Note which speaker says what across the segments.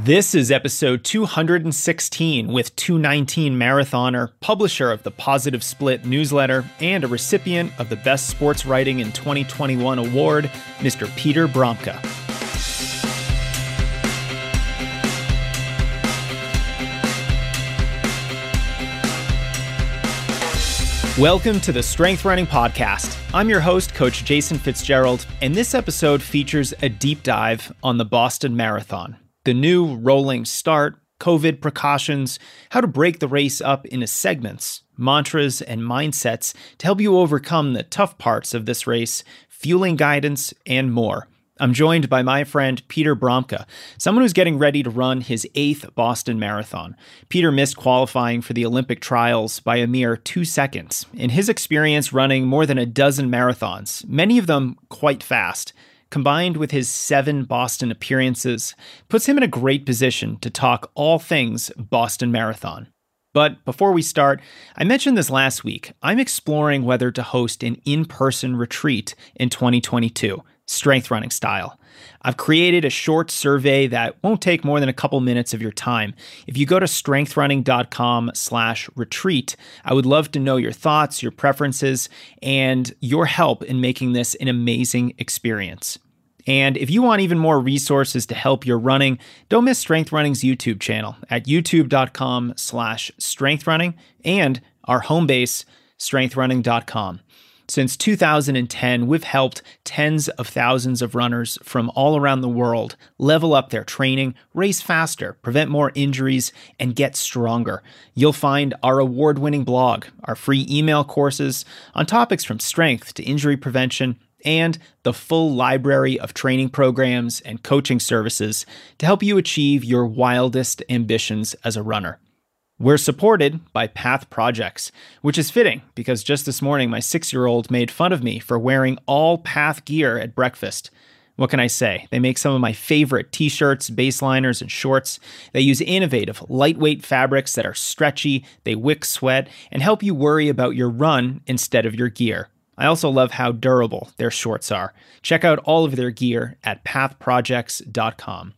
Speaker 1: This is episode 216 with 219 marathoner, publisher of the Positive Split newsletter, and a recipient of the Best Sports Writing in 2021 award, Mr. Peter Bromka. Welcome to the Strength Running Podcast. I'm your host, Coach Jason Fitzgerald, and this episode features a deep dive on the Boston Marathon the new rolling start, COVID precautions, how to break the race up into segments, mantras, and mindsets to help you overcome the tough parts of this race, fueling guidance, and more. I'm joined by my friend Peter Bromka, someone who's getting ready to run his eighth Boston Marathon. Peter missed qualifying for the Olympic trials by a mere two seconds. In his experience running more than a dozen marathons, many of them quite fast, combined with his seven Boston appearances, puts him in a great position to talk all things Boston Marathon. But before we start, I mentioned this last week. I'm exploring whether to host an in person retreat in 2022, strength running style. I've created a short survey that won't take more than a couple minutes of your time. If you go to strengthrunning.com slash retreat, I would love to know your thoughts, your preferences, and your help in making this an amazing experience. And if you want even more resources to help your running, don't miss Strength Running's YouTube channel at youtube.com slash strengthrunning and our home base, strengthrunning.com. Since 2010, we've helped tens of thousands of runners from all around the world level up their training, race faster, prevent more injuries, and get stronger. You'll find our award winning blog, our free email courses on topics from strength to injury prevention, and the full library of training programs and coaching services to help you achieve your wildest ambitions as a runner. We're supported by Path Projects, which is fitting because just this morning my six year old made fun of me for wearing all Path gear at breakfast. What can I say? They make some of my favorite t shirts, baseliners, and shorts. They use innovative, lightweight fabrics that are stretchy, they wick sweat, and help you worry about your run instead of your gear. I also love how durable their shorts are. Check out all of their gear at pathprojects.com.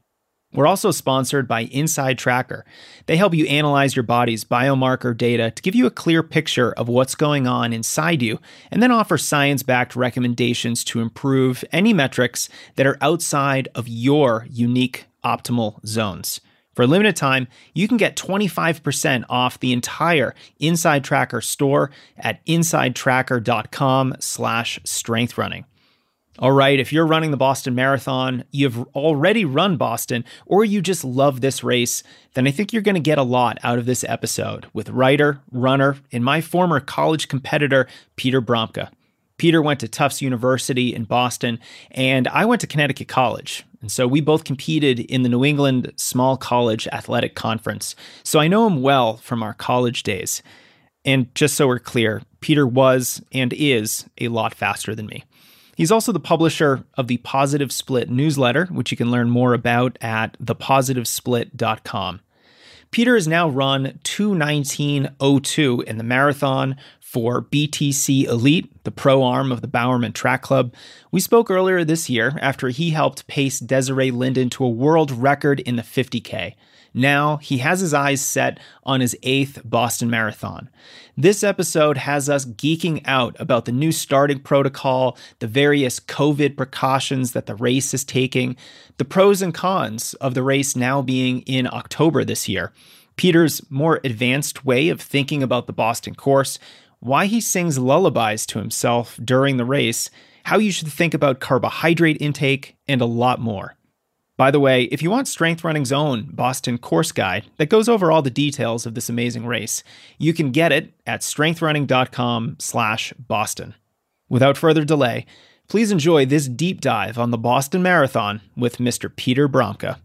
Speaker 1: We're also sponsored by Inside Tracker. They help you analyze your body's biomarker data to give you a clear picture of what's going on inside you, and then offer science backed recommendations to improve any metrics that are outside of your unique optimal zones. For a limited time, you can get 25% off the entire Inside Tracker store at insidetracker.com slash strengthrunning. All right, if you're running the Boston Marathon, you've already run Boston, or you just love this race, then I think you're going to get a lot out of this episode with writer, runner, and my former college competitor, Peter Bromka. Peter went to Tufts University in Boston, and I went to Connecticut College. And so we both competed in the New England Small College Athletic Conference. So I know him well from our college days. And just so we're clear, Peter was and is a lot faster than me. He's also the publisher of the Positive Split newsletter, which you can learn more about at thepositivesplit.com. Peter has now run 219.02 in the marathon for BTC Elite, the pro arm of the Bowerman Track Club. We spoke earlier this year after he helped pace Desiree Linden to a world record in the 50K. Now he has his eyes set on his eighth Boston Marathon. This episode has us geeking out about the new starting protocol, the various COVID precautions that the race is taking, the pros and cons of the race now being in October this year, Peter's more advanced way of thinking about the Boston course, why he sings lullabies to himself during the race, how you should think about carbohydrate intake, and a lot more. By the way, if you want Strength Running's own Boston course guide that goes over all the details of this amazing race, you can get it at strengthrunning.com/boston. Without further delay, please enjoy this deep dive on the Boston Marathon with Mr. Peter Bromka.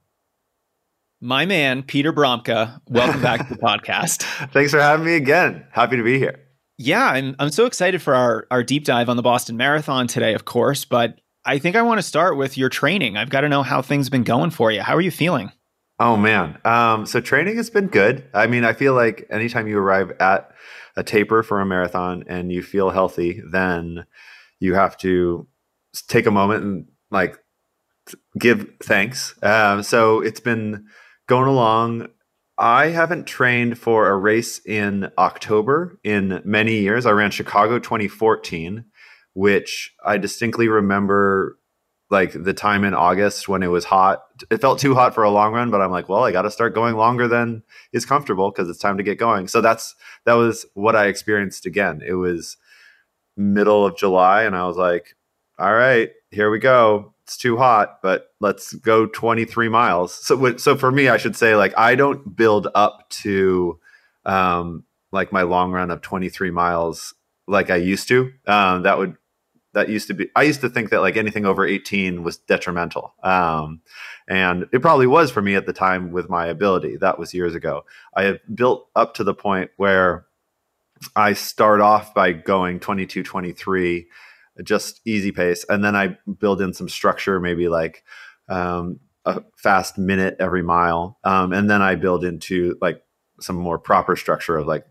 Speaker 1: My man, Peter Bromka, welcome back to the podcast.
Speaker 2: Thanks for having me again. Happy to be here.
Speaker 1: Yeah, I'm I'm so excited for our our deep dive on the Boston Marathon today, of course, but I think I want to start with your training. I've got to know how things have been going for you. How are you feeling?
Speaker 2: Oh man. Um, so training has been good. I mean, I feel like anytime you arrive at a taper for a marathon and you feel healthy, then you have to take a moment and like give thanks. Um, so it's been going along. I haven't trained for a race in October in many years. I ran Chicago 2014, which I distinctly remember like the time in August when it was hot. It felt too hot for a long run, but I'm like, well, I got to start going longer than is comfortable because it's time to get going. So that's that was what I experienced again. It was middle of July, and I was like, all right, here we go. It's too hot, but let's go 23 miles. So, so for me, I should say, like, I don't build up to um, like my long run of 23 miles like I used to. Um, that would that used to be i used to think that like anything over 18 was detrimental. Um, and it probably was for me at the time with my ability. That was years ago. I have built up to the point where i start off by going 22 23 just easy pace. And then i build in some structure maybe like um, a fast minute every mile. Um, and then i build into like some more proper structure of like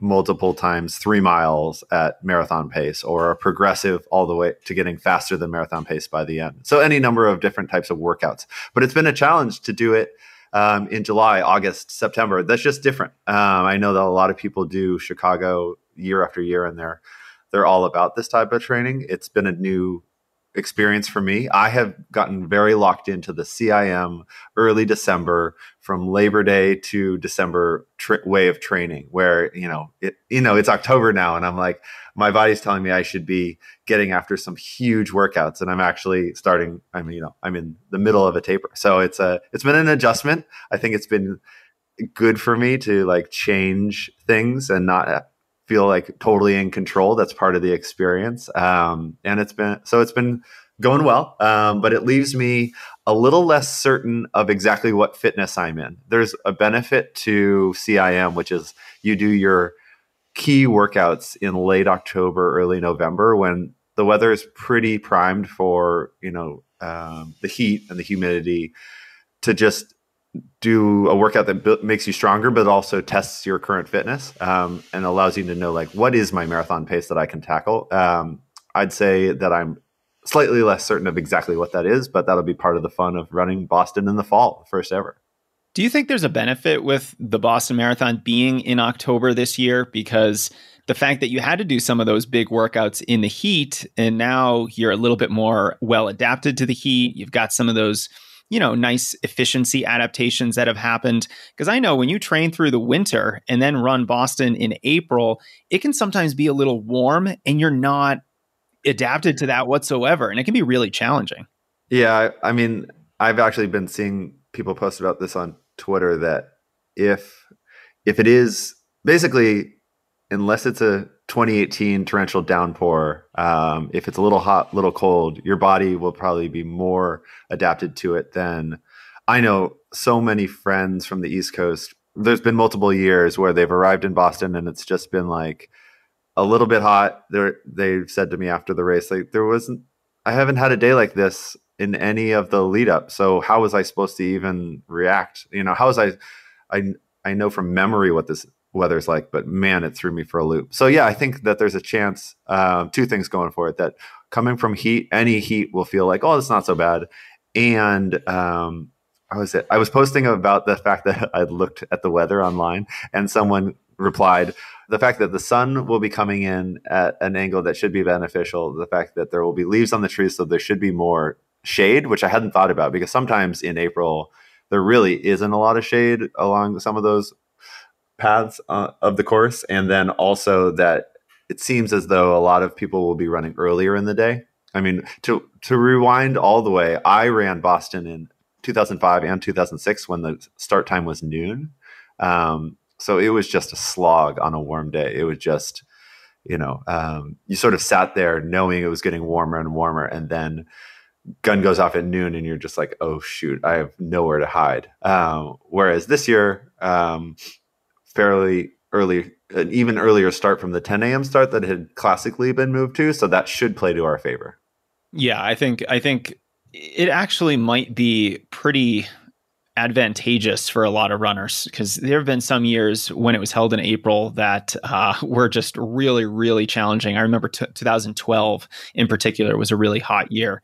Speaker 2: multiple times three miles at marathon pace or a progressive all the way to getting faster than marathon pace by the end. So, any number of different types of workouts. But it's been a challenge to do it um, in July, August, September. That's just different. Um, I know that a lot of people do Chicago year after year and they're they're all about this type of training. It's been a new experience for me. I have gotten very locked into the CIM early December from Labor Day to December way of training where, you know, it you know, it's October now and I'm like my body's telling me I should be getting after some huge workouts and I'm actually starting I mean, you know, I'm in the middle of a taper. So it's a it's been an adjustment. I think it's been good for me to like change things and not feel like totally in control. That's part of the experience. Um, and it's been so it's been going well, um, but it leaves me a little less certain of exactly what fitness I'm in. There's a benefit to CIM, which is you do your key workouts in late October, early November when the weather is pretty primed for you know um, the heat and the humidity to just do a workout that makes you stronger, but also tests your current fitness um, and allows you to know like what is my marathon pace that I can tackle. Um, I'd say that I'm slightly less certain of exactly what that is, but that'll be part of the fun of running Boston in the fall, first ever.
Speaker 1: Do you think there's a benefit with the Boston Marathon being in October this year? Because the fact that you had to do some of those big workouts in the heat and now you're a little bit more well adapted to the heat, you've got some of those you know, nice efficiency adaptations that have happened. Because I know when you train through the winter and then run Boston in April, it can sometimes be a little warm and you're not adapted to that whatsoever. And it can be really challenging.
Speaker 2: Yeah. I mean, I've actually been seeing people post about this on Twitter that if if it is basically unless it's a 2018 torrential downpour, um, if it's a little hot, little cold, your body will probably be more adapted to it than I know so many friends from the East Coast. There's been multiple years where they've arrived in Boston and it's just been like a little bit hot. They're, they've said to me after the race, like, there wasn't, I haven't had a day like this in any of the lead up. So how was I supposed to even react? You know, how was I, I, I know from memory what this weather's like, but man, it threw me for a loop. So yeah, I think that there's a chance. Um, two things going for it: that coming from heat, any heat will feel like, oh, it's not so bad. And um, I was it? I was posting about the fact that I looked at the weather online, and someone replied, the fact that the sun will be coming in at an angle that should be beneficial, the fact that there will be leaves on the trees, so there should be more shade, which I hadn't thought about because sometimes in April there really isn't a lot of shade along some of those paths uh, of the course, and then also that it seems as though a lot of people will be running earlier in the day. I mean, to to rewind all the way, I ran Boston in 2005 and 2006 when the start time was noon. Um, so it was just a slog on a warm day. It was just, you know, um, you sort of sat there knowing it was getting warmer and warmer, and then gun goes off at noon, and you're just like, oh shoot, I have nowhere to hide. Um, whereas this year, um, fairly early, an even earlier start from the 10 a.m. start that had classically been moved to. So that should play to our favor.
Speaker 1: Yeah, I think I think it actually might be pretty advantageous for a lot of runners because there have been some years when it was held in April that uh, were just really, really challenging. I remember t- 2012 in particular was a really hot year.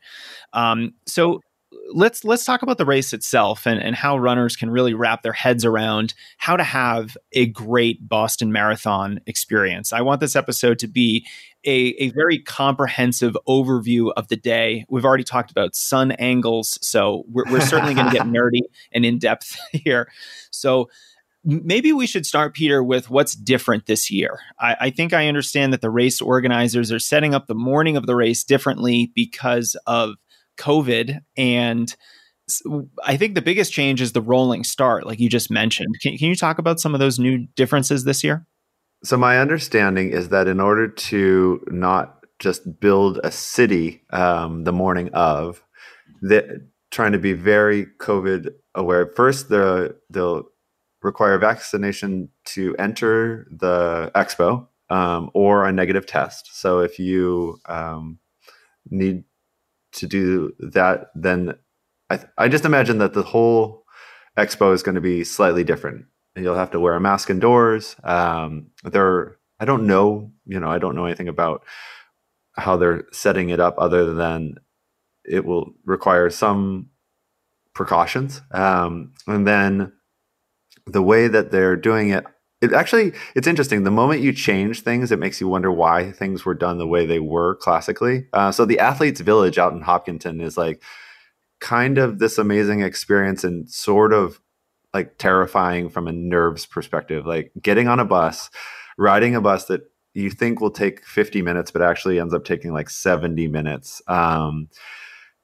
Speaker 1: Um, so let's let's talk about the race itself and, and how runners can really wrap their heads around how to have a great Boston Marathon experience. I want this episode to be a, a very comprehensive overview of the day. We've already talked about sun angles, so we're, we're certainly going to get nerdy and in depth here. So maybe we should start, Peter, with what's different this year. I, I, think I understand that the race organizers are setting up the morning of the race differently because of COVID. And I think the biggest change is the rolling start, like you just mentioned. Can, can you talk about some of those new differences this year?
Speaker 2: So, my understanding is that in order to not just build a city um, the morning of, that trying to be very COVID aware. First, the they'll require vaccination to enter the expo um, or a negative test. So, if you um, need to do that, then I, I just imagine that the whole expo is going to be slightly different. You'll have to wear a mask indoors. Um, there, I don't know, you know, I don't know anything about how they're setting it up, other than it will require some precautions. Um, and then the way that they're doing it it actually it's interesting. The moment you change things it makes you wonder why things were done the way they were classically. Uh, so the athletes village out in hopkinton is like kind of this amazing experience and sort of like terrifying from a nerves perspective. Like getting on a bus riding a bus that you think will take 50 minutes but actually ends up taking like 70 minutes. Um,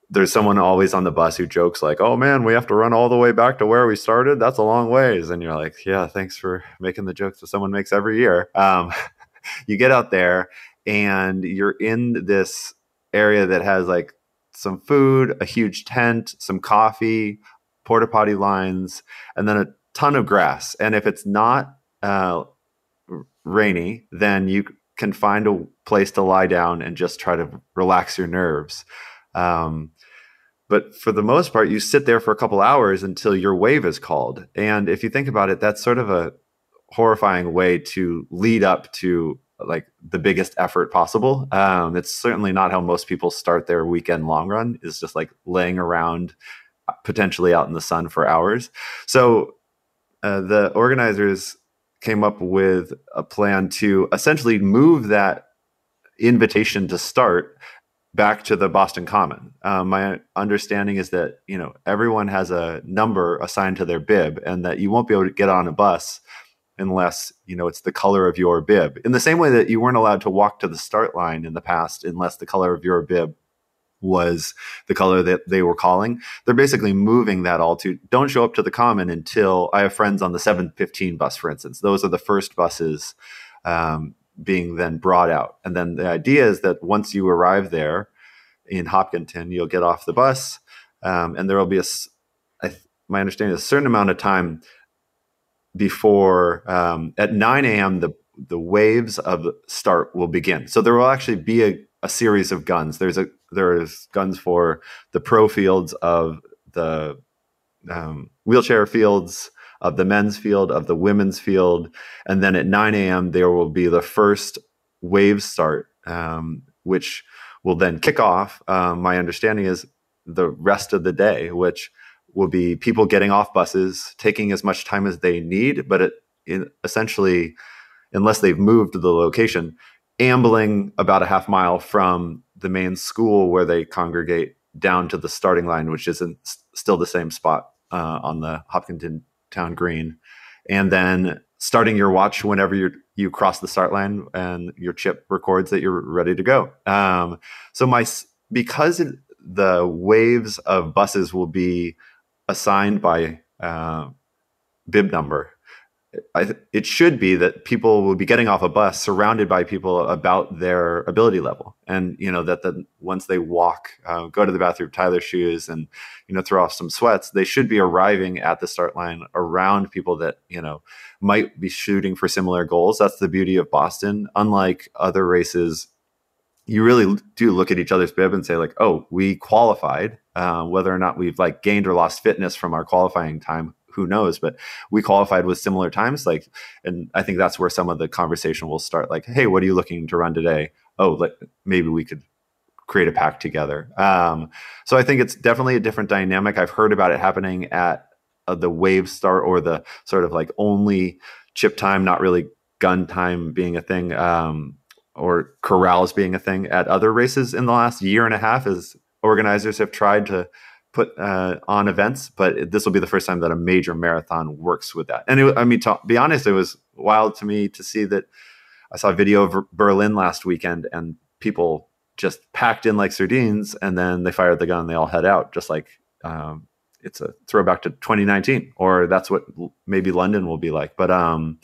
Speaker 2: there's someone always on the bus who jokes like, "Oh man, we have to run all the way back to where we started. That's a long ways." And you're like, "Yeah, thanks for making the jokes that someone makes every year." Um, you get out there and you're in this area that has like some food, a huge tent, some coffee, porta potty lines, and then a ton of grass. And if it's not uh, rainy, then you can find a place to lie down and just try to relax your nerves. Um, but for the most part, you sit there for a couple hours until your wave is called. And if you think about it, that's sort of a horrifying way to lead up to like the biggest effort possible. Um, it's certainly not how most people start their weekend long run is just like laying around uh, potentially out in the sun for hours. So uh, the organizers came up with a plan to essentially move that invitation to start back to the Boston Common. Um, my understanding is that you know everyone has a number assigned to their bib, and that you won't be able to get on a bus unless you know it's the color of your bib. In the same way that you weren't allowed to walk to the start line in the past unless the color of your bib was the color that they were calling. They're basically moving that all to don't show up to the common until I have friends on the 715 bus, for instance. Those are the first buses um, being then brought out. And then the idea is that once you arrive there in Hopkinton, you'll get off the bus, um, and there will be a, I, my understanding, is a certain amount of time before um, at 9 a.m. the the waves of start will begin. So there will actually be a, a series of guns. There's a there's guns for the pro fields of the um, wheelchair fields of the men's field, of the women's field. And then at 9 a.m., there will be the first wave start, um, which will then kick off. Um, my understanding is the rest of the day, which will be people getting off buses, taking as much time as they need, but it, it essentially, unless they've moved to the location, ambling about a half mile from the main school where they congregate down to the starting line, which is in, still the same spot uh, on the Hopkinton town green, and then starting your watch whenever you you cross the start line and your chip records that you're ready to go. Um, so my because the waves of buses will be assigned by uh, bib number It should be that people will be getting off a bus surrounded by people about their ability level. And you know that the once they walk uh, go to the bathroom tie their shoes and you know throw off some sweats they should be arriving at the start line around people that you know might be shooting for similar goals. That's the beauty of boston. Unlike other races you really do look at each other's bib and say like oh we qualified uh, whether or not we've like gained or lost fitness from our qualifying time who knows? But we qualified with similar times. Like, and I think that's where some of the conversation will start. Like, hey, what are you looking to run today? Oh, like maybe we could create a pack together. Um, so I think it's definitely a different dynamic. I've heard about it happening at uh, the wave start or the sort of like only chip time, not really gun time being a thing, um, or corrals being a thing at other races in the last year and a half as organizers have tried to put uh, on events, but this will be the first time that a major marathon works with that. And it, I mean, to be honest, it was wild to me to see that I saw a video of Berlin last weekend and people just packed in like sardines and then they fired the gun and they all head out just like um, it's a throwback to 2019 or that's what maybe london will be like. But um,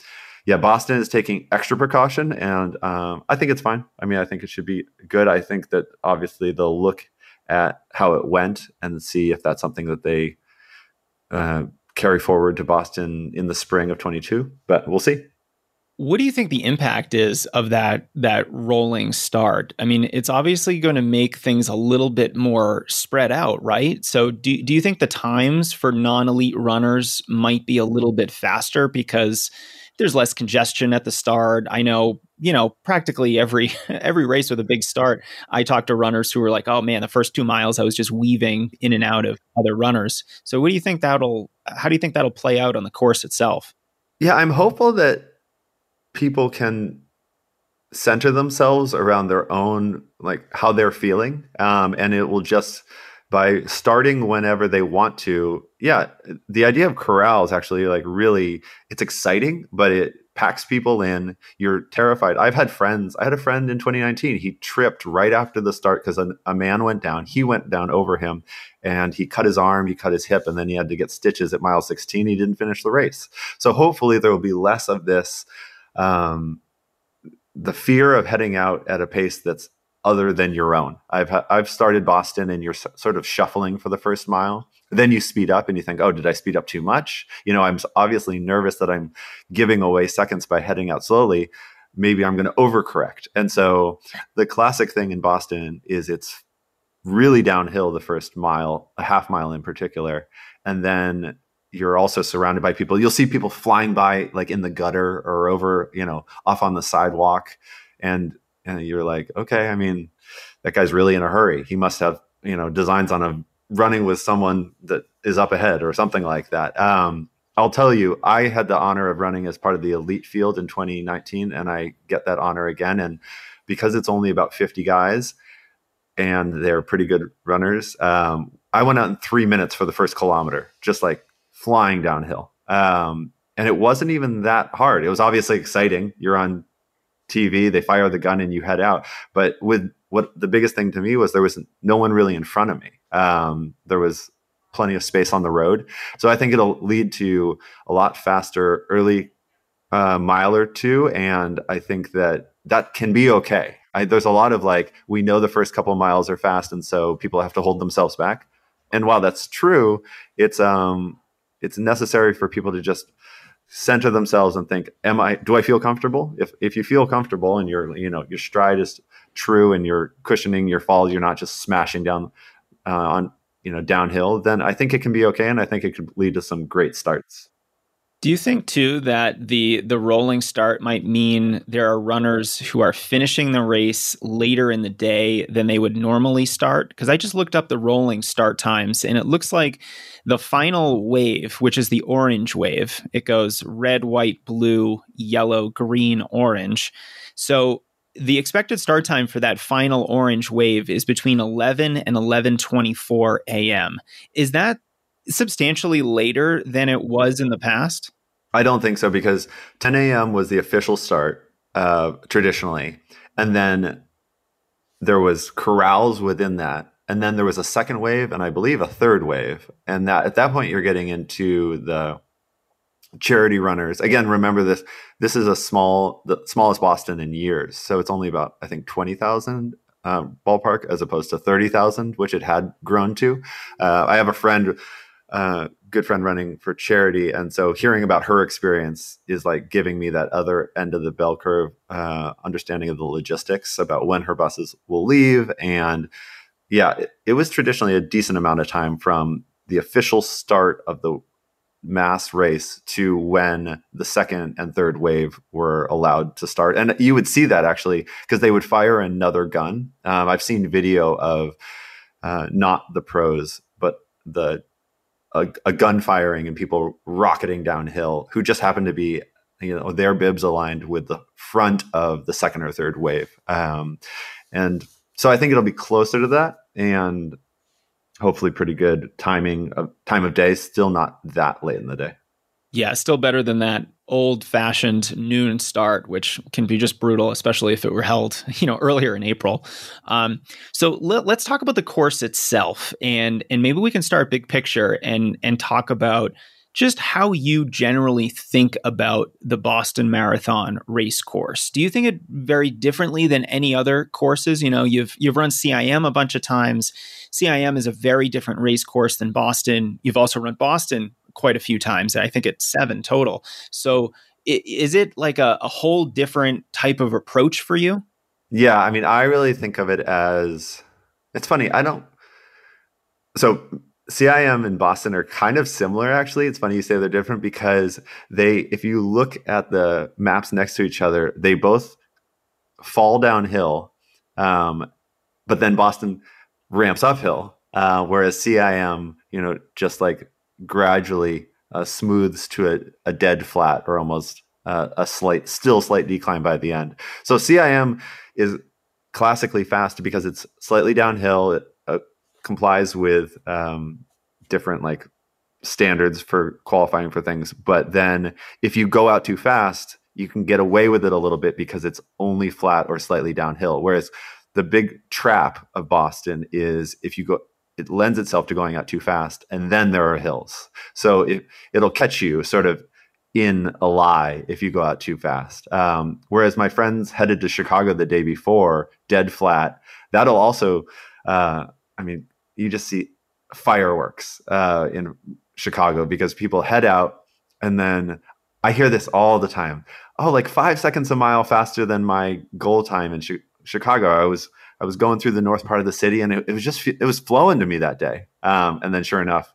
Speaker 2: yeah boston is taking extra precaution and um, i think it's fine. I mean i think it should be good. I think that obviously they'll look at how it went and see if that's something that they uh, carry forward to boston in the spring of 22 but we'll see
Speaker 1: what do you think the impact is of that that rolling start? I mean, it's obviously going to make things a little bit more spread out, right? So do do you think the times for non-elite runners might be a little bit faster because there's less congestion at the start? I know, you know, practically every every race with a big start, I talked to runners who were like, "Oh man, the first 2 miles I was just weaving in and out of other runners." So what do you think that'll how do you think that'll play out on the course itself?
Speaker 2: Yeah, I'm hopeful that people can center themselves around their own like how they're feeling um, and it will just by starting whenever they want to yeah the idea of corral is actually like really it's exciting but it packs people in. You're terrified. I've had friends. I had a friend in 2019. He tripped right after the start because a, a, man went down. He went down over him and he cut his arm, he cut his hip, and then he had to get stitches at mile 16. He didn't finish the race. So hopefully there will be less of this. Um, the fear of heading out at a pace that's other than your own. I've I've started Boston and you're sort of shuffling for the first mile. Then you speed up and you think, "Oh, did I speed up too much?" You know, I'm obviously nervous that I'm giving away seconds by heading out slowly. Maybe I'm going to overcorrect. And so the classic thing in Boston is it's really downhill the first mile, a half mile in particular, and then you're also surrounded by people. You'll see people flying by like in the gutter or over, you know, off on the sidewalk and and you're like, okay, I mean, that guy's really in a hurry. He must have, you know, designs on a running with someone that is up ahead or something like that. Um, I'll tell you, I had the honor of running as part of the elite field in 2019, and I get that honor again. And because it's only about 50 guys and they're pretty good runners, um, I went out in three minutes for the first kilometer, just like flying downhill. Um, and it wasn't even that hard. It was obviously exciting. You're on TV, they fire the gun and you head out. But with what the biggest thing to me was there was no one really in front of me. Um, there was plenty of space on the road. So I think it'll lead to a lot faster early uh, mile or two. And I think that that can be okay. I, there's a lot of like, we know the first couple miles are fast. And so people have to hold themselves back. And while that's true, it's, um, it's necessary for people to just center themselves and think am i do i feel comfortable? If if you feel comfortable and your you know your stride is true and you're cushioning your falls you're not just smashing down uh, on you know downhill then i think it can be okay and i think it could lead to some great starts
Speaker 1: do you think too that the the rolling start might mean there are runners who are finishing the race later in the day than they would normally start? Because I just looked up the rolling start times and it looks like the final wave, which is the orange wave, it goes red, white, blue, yellow, green, orange. So the expected start time for that final orange wave is between 11 and 11:24 a.m. Is that substantially later than it was in the past?
Speaker 2: I don't think so because 10 a.m. was the official start uh, traditionally, and then there was corrals within that, and then there was a second wave, and I believe a third wave, and that at that point you're getting into the charity runners. Again, remember this: this is a small, the smallest Boston in years, so it's only about I think twenty thousand um, ballpark as opposed to 30,000, which it had grown to. Uh, I have a friend uh, good friend running for charity, and so hearing about her experience is like giving me that other end of the bell curve, uh, understanding of the logistics about when her buses will leave, and yeah, it, it was traditionally a decent amount of time from the official start of the mass race to when the second and third wave were allowed to start. And you would see that actually because they would fire another gun. Um, I've seen video of uh, not the pros, but the a, a, gun firing and people rocketing downhill who just happened to be you know their bibs aligned with the front of the second or third wave. Um, and so i think it'll be closer to that and hopefully pretty good timing of time of day. Still not that late in the day.
Speaker 1: Yeah still better than that old fashioned noon start, which can be just brutal, especially if it were held, you know, earlier in April. Um, so let, us talk about the course itself, and and maybe we can start big picture and and talk about just how you generally think about the Boston Marathon race course. Do you think it very differently than any other courses? You know, you've you've run CIM a bunch of times. CIM is a very different race course than Boston. You've also run Boston quite a few times. I think it's seven total. So is it like a, a whole different type of approach for you?
Speaker 2: Yeah, I mean, I really think of it as it's funny. I don't. So CIM and Boston are kind of similar, actually. It's funny you say they're different because they, if you look at the maps next to each other, they both fall downhill, um, but then Boston ramps uphill, uh, whereas CIM, you know, just like gradually uh, smooths to a, a, dead flat or almost uh, a slight, still slight decline by the end. So CIM is classically fast because it's slightly downhill. It uh, complies with um, different like standards for qualifying for things. But then if you go out too fast, you can get away with it a little bit because it's only flat or slightly downhill. Whereas the big trap of Boston is if you go it lends itself to going out too fast and then there are hills. So it, it'll catch you sort of in a lie if you go out too fast. Um, whereas my friends headed to chicago the day before dead flat that'll also uh, i mean you just see fireworks uh, in chicago because people head out and then i hear this all the time. Oh like five seconds a mile faster than my goal time in Ch- chicago. I was I was going through the north part of the city, and it, it was just it was flowing to me that day. Um, and then, sure enough,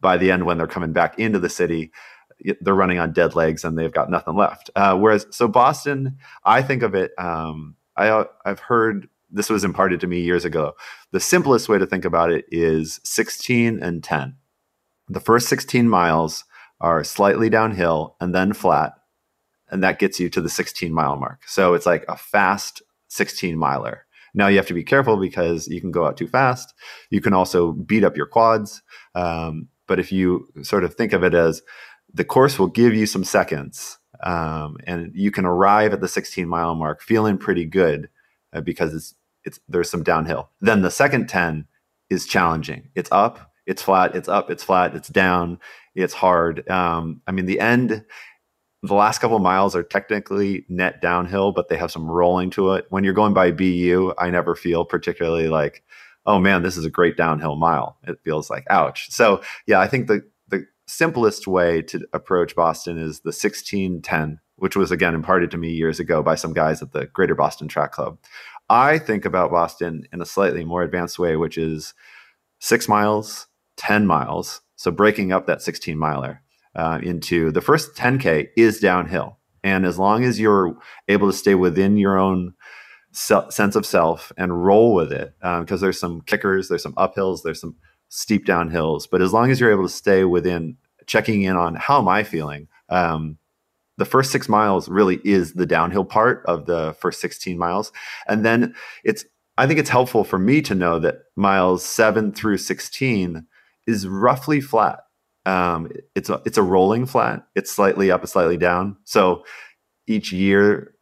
Speaker 2: by the end, when they're coming back into the city, they're running on dead legs and they've got nothing left. Uh, whereas, so Boston, I think of it. Um, I I've heard this was imparted to me years ago. The simplest way to think about it is 16 and 10. The first 16 miles are slightly downhill and then flat, and that gets you to the 16 mile mark. So it's like a fast 16 miler. Now you have to be careful because you can go out too fast. You can also beat up your quads. Um, but if you sort of think of it as the course will give you some seconds, um, and you can arrive at the 16 mile mark feeling pretty good uh, because it's it's there's some downhill. Then the second 10 is challenging. It's up, it's flat, it's up, it's flat, it's down, it's hard. Um, I mean, the end the last couple miles are technically net downhill, but they have some rolling to it. When you're going by BU, I never feel particularly like, oh man, this is a great downhill mile. It feels like ouch. So yeah, I think the the simplest way to approach Boston is the 1610, which was again imparted to me years ago by some guys at the Greater Boston Track Club. I think about Boston in a slightly more advanced way, which is six miles, 10 miles. So breaking up that 16 miler uh, into the first 10K is downhill. And as long as you're able to stay within your own se- sense of self and roll with it, because um, there's some kickers, there's some uphills, there's some steep downhills. But as long as you're able to stay within checking in on how am I feeling, um, the first six miles really is the downhill part of the first 16 miles. And then it's, I think it's helpful for me to know that miles seven through 16 is roughly flat. Um, it's a it's a rolling flat. It's slightly up, it's slightly down. So each year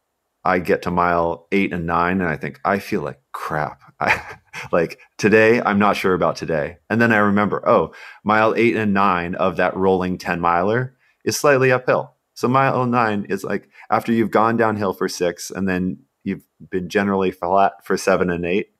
Speaker 2: I get to mile eight and nine, and I think I feel like crap. I, like today, I'm not sure about today. And then I remember, oh, mile eight and nine of that rolling 10 miler is slightly uphill. So mile nine is like after you've gone downhill for six and then you've been generally flat for seven and eight,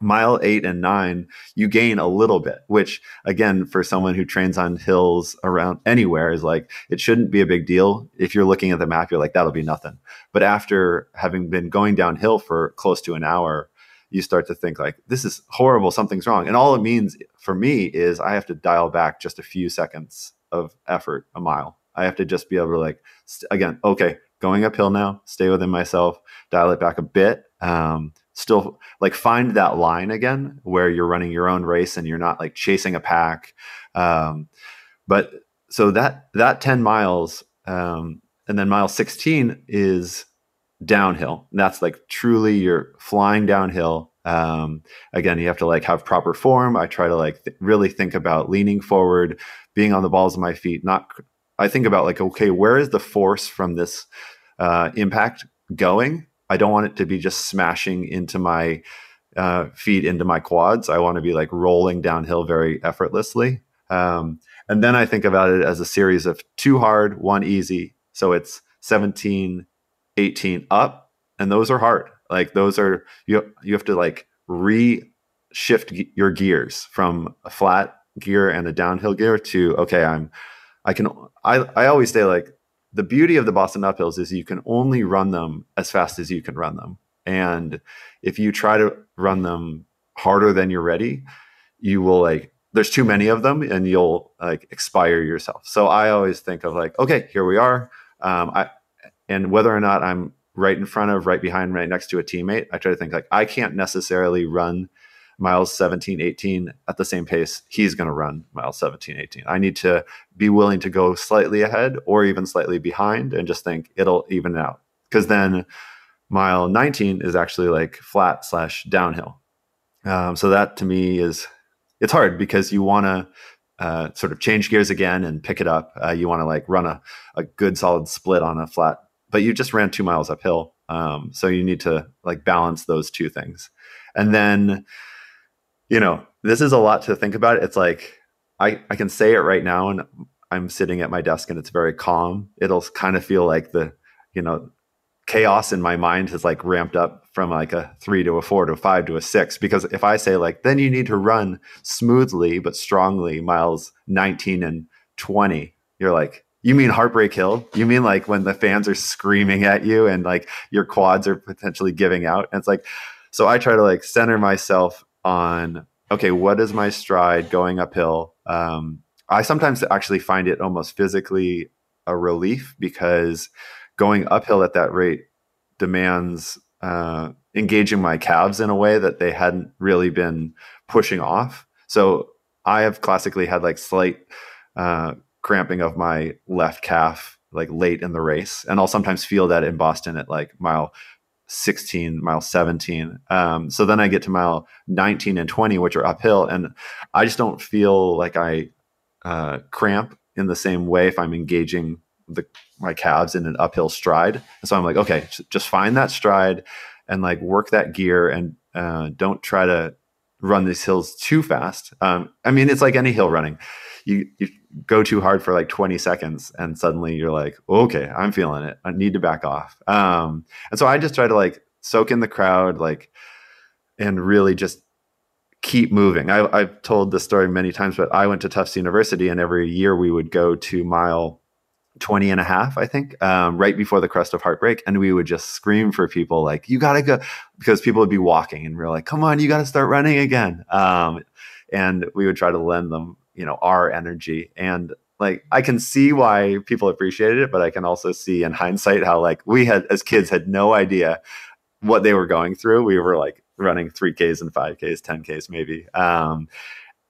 Speaker 2: mile eight and nine, you gain a little bit, which again, for someone who trains on hills around anywhere is like, it shouldn't be a big deal. If you're looking at the map, you're like, that'll be nothing. But after having been going downhill for close to an hour, you start to think like, this is horrible. Something's wrong. And all it means for me is I have to dial back just a few seconds of effort a mile. I have to just be able to like st- again, okay, going uphill now, stay within myself, dial it back a bit. Um, still like find that line again where you're running your own race and you're not like chasing a pack. Um, but so that that 10 miles um, and then mile 16 is downhill. And that's like truly you're flying downhill. Um, again, you have to like have proper form. I try to like th- really think about leaning forward, being on the balls of my feet. Not, I think about like, okay, where is the force from this uh, impact going? I don't want it to be just smashing into my uh, feet, into my quads. I want to be like rolling downhill very effortlessly. Um, and then I think about it as a series of two hard, one easy. So it's 17, 18 up, and those are hard. Like those are you you have to like re shift your gears from a flat gear and a downhill gear to okay, I'm I can I I always say like the beauty of the Boston uphills is you can only run them as fast as you can run them. And if you try to run them harder than you're ready, you will like there's too many of them and you'll like expire yourself. So I always think of like, okay, here we are. Um, I and whether or not I'm right in front of, right behind, right next to a teammate, I try to think like I can't necessarily run miles 17, 18 at the same pace he's going to run miles 17, 18. I need to be willing to go slightly ahead or even slightly behind and just think it'll even out. Because then mile 19 is actually like flat slash downhill. Um, so that to me is, it's hard because you want to uh, sort of change gears again and pick it up. Uh, you want to like run a, a good solid split on a flat but you just ran two miles uphill. Um, so you need to like balance those two things. And then, you know, this is a lot to think about. It's like I, I can say it right now and I'm sitting at my desk and it's very calm. It'll kind of feel like the, you know, chaos in my mind has like ramped up from like a three to a four to a five to a six. Because if I say like, then you need to run smoothly but strongly miles 19 and 20, you're like, you mean Heartbreak Hill? You mean like when the fans are screaming at you and like your quads are potentially giving out? And it's like, so I try to like center myself on, okay, what is my stride going uphill? Um, I sometimes actually find it almost physically a relief because going uphill at that rate demands uh, engaging my calves in a way that they hadn't really been pushing off. So I have classically had like slight uh, cramping of my left calf like late in the race and i'll sometimes feel that in boston at like mile 16 mile 17 um, so then i get to mile 19 and 20 which are uphill and i just don't feel like i uh, cramp in the same way if i'm engaging the, my calves in an uphill stride. And so i'm like okay just find that stride and like work that gear and uh, don't try to run these hills too fast. Um, i mean it's like any hill running. You, you go too hard for like 20 seconds and suddenly you're like okay i'm feeling it. I need to back off. Um, and so i just try to like soak in the crowd like and really just keep moving. I, i've told this story many times but i went to tufts university and every year we would go to mile 20 and a half i think um, right before the crest of heartbreak and we would just scream for people like you gotta go because people would be walking and we are like come on you gotta start running again. Um, and we would try to lend them you know our energy and like I can see why people appreciated it, but I can also see in hindsight how like we had as kids had no idea what they were going through. We were like running three Ks and five Ks, ten Ks maybe. Um,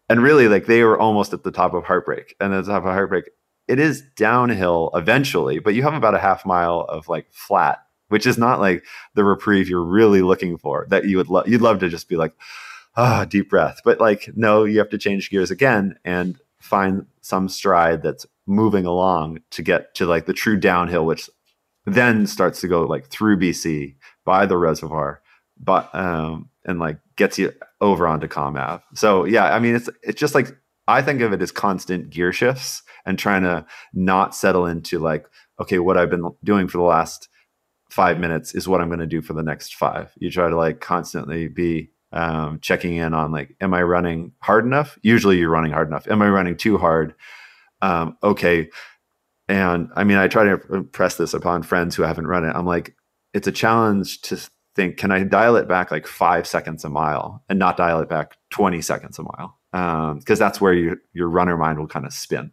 Speaker 2: and really like they were almost at the top of heartbreak. And at the top of heartbreak, it is downhill eventually, but you have about a half mile of like flat, which is not like the reprieve you're really looking for that you would love you'd love to just be like, ah, deep breath. But like, no, you have to change gears again and find some stride that's moving along to get to like the true downhill, which then starts to go like through BC by the reservoir, but um, and like gets you over onto Comm Ave. So yeah, I mean, it's it's just like I think of it as constant gear shifts and trying to not settle into like, okay, what I've been doing for the last five minutes is what I'm going to do for the next five. You try to like constantly be um, checking in on like, am I running hard enough? Usually you're running hard enough. Am I running too hard? Um, okay. And I mean, I try to impress this upon friends who haven't run it. I'm like, it's a challenge to think, can I dial it back like five seconds a mile and not dial it back 20 seconds a mile? Because um, that's where your, your runner mind will kind of spin.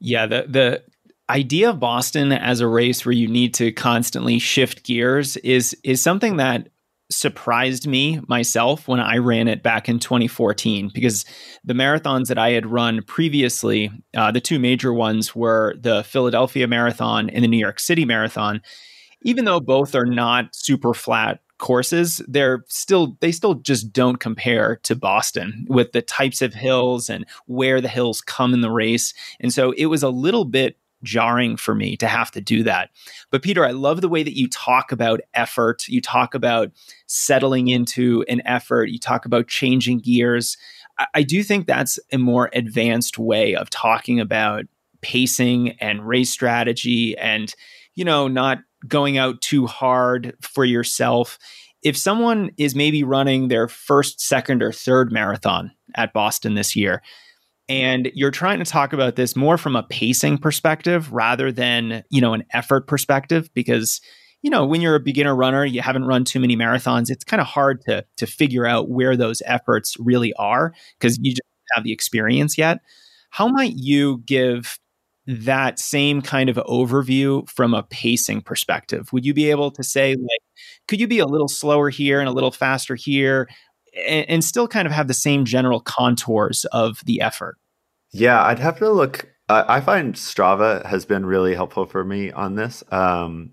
Speaker 1: Yeah, the the idea of Boston as a race where you need to constantly shift gears is is something that surprised me myself when I ran it back in 2014 because the marathons that I had run previously, uh, the two major ones were the Philadelphia Marathon and the New York City Marathon. Even though both are not super flat courses, they're still they still just don't compare to Boston with the types of hills and where the hills come in the race. And so it was a little bit jarring for me to have to do that. But Peter, I love the way that you talk about effort. You talk about settling into an effort. You talk about changing gears. I, I do think that's a more advanced way of talking about pacing and race strategy and, you know, not going out too hard for yourself. If someone is maybe running their first, second, or third marathon at Boston this year, and you're trying to talk about this more from a pacing perspective rather than you know an effort perspective because you know when you're a beginner runner you haven't run too many marathons it's kind of hard to to figure out where those efforts really are because you just have the experience yet. How might you give that same kind of overview from a pacing perspective? Would you be able to say like could you be a little slower here and a little faster here? and, and still kind of have the same general contours of the effort.
Speaker 2: Yeah, I'd have to look. I find Strava has been really helpful for me on this. Um,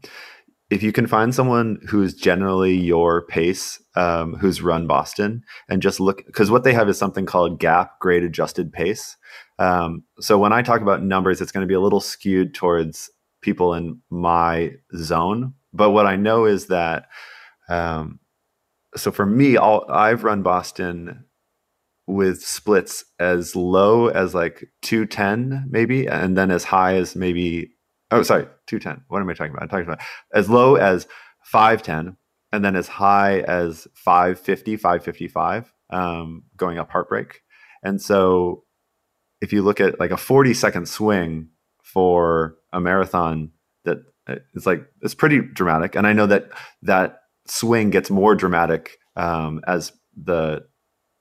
Speaker 2: if you can find someone who's generally your pace, um, who's run Boston, and just look, because what they have is something called gap grade adjusted pace. Um, so when I talk about numbers, it's going to be a little skewed towards people in my zone. But what I know is that um, so for me, I'll, I've run Boston with splits as low as like 210 maybe and then as high as maybe oh sorry 210 what am i talking about? I'm talking about as low as 510 and then as high as 550 555 um, going up heartbreak. And so if you look at like a 40 second swing for a marathon that uh, it's like it's pretty dramatic and i know that that swing gets more dramatic um, as the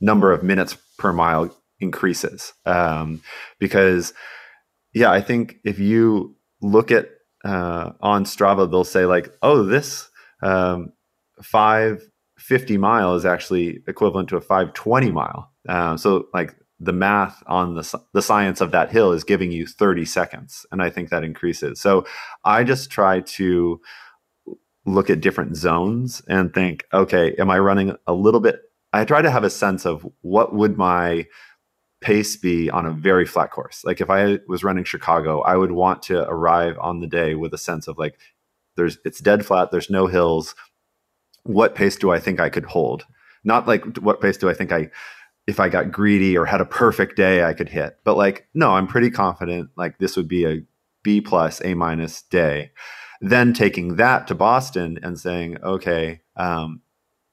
Speaker 2: number of minutes per mile increases. Um, because, yeah, I think if you look at uh, on Strava, they'll say like, oh, this um, 550 mile is actually equivalent to a 520 mile. Uh, so like the math on the, the science of that hill is giving you 30 seconds. And I think that increases. So I just try to look at different zones and think, okay, am I running a little bit? I try to have a sense of what would my pace be on a very flat course. Like if I was running Chicago, I would want to arrive on the day with a sense of like, there's it's dead flat, there's no hills. What pace do I think I could hold? Not like what pace do I think I if I got greedy or had a perfect day I could hit. But like, no, I'm pretty confident like this would be a B plus, A minus day then taking that to Boston and saying, okay, um,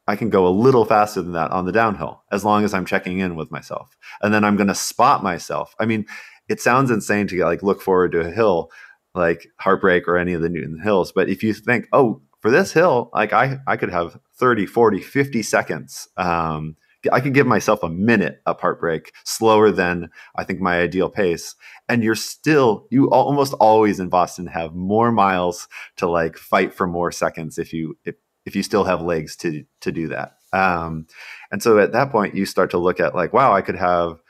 Speaker 2: I can go a little faster than that on the downhill as long as I'm checking in with myself. And then I'm going to spot myself. I mean, it sounds insane to like look forward to a hill like Heartbreak or any of the Newton Hills. But if you think, oh, for this hill, like I, I could have 30, 40, 50 seconds um, I could give myself a minute up heartbreak slower than I think my ideal pace. And you're still, you almost always in Boston have more miles to like fight for more seconds if you, if, if you still have legs to, to do that. Um, and so at that point, you start to look at like, wow, I could have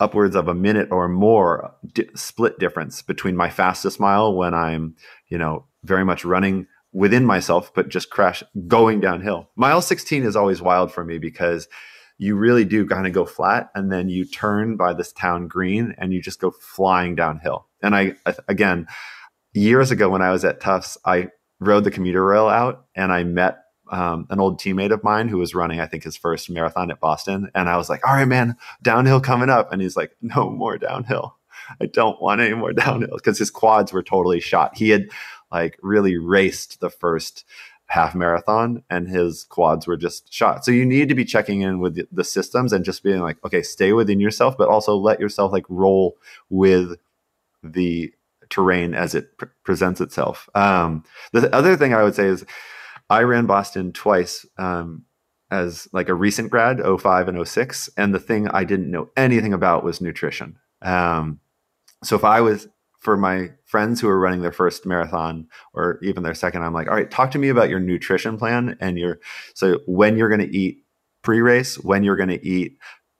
Speaker 2: upwards of a minute or more di- split difference between my fastest mile when I'm, you know, very much running within myself, but just crash going downhill. Mile 16 is always wild for me because you really do kind of go flat and then you turn by this town green and you just go flying downhill. And I, again, years ago when I was at Tufts, I rode the commuter rail out and I met um, an old teammate of mine who was running, I think, his first marathon at Boston. And I was like, all right, man, downhill coming up. And he's like, no more downhill. I don't want any more downhill because his quads were totally shot. He had like really raced the first half marathon and his quads were just shot. So you need to be checking in with the, systems and just being like, okay, stay within yourself, but also let yourself like roll with the terrain as it pr- presents itself. Um, the other thing I would say is I ran Boston twice um, as like a recent grad, 05 and 06. And the thing I didn't know anything about was nutrition. Um, so if I was for my friends who are running their first marathon or even their second, I'm like, all right, talk to me about your nutrition plan and your so when you're going to eat pre-race, when you're going to eat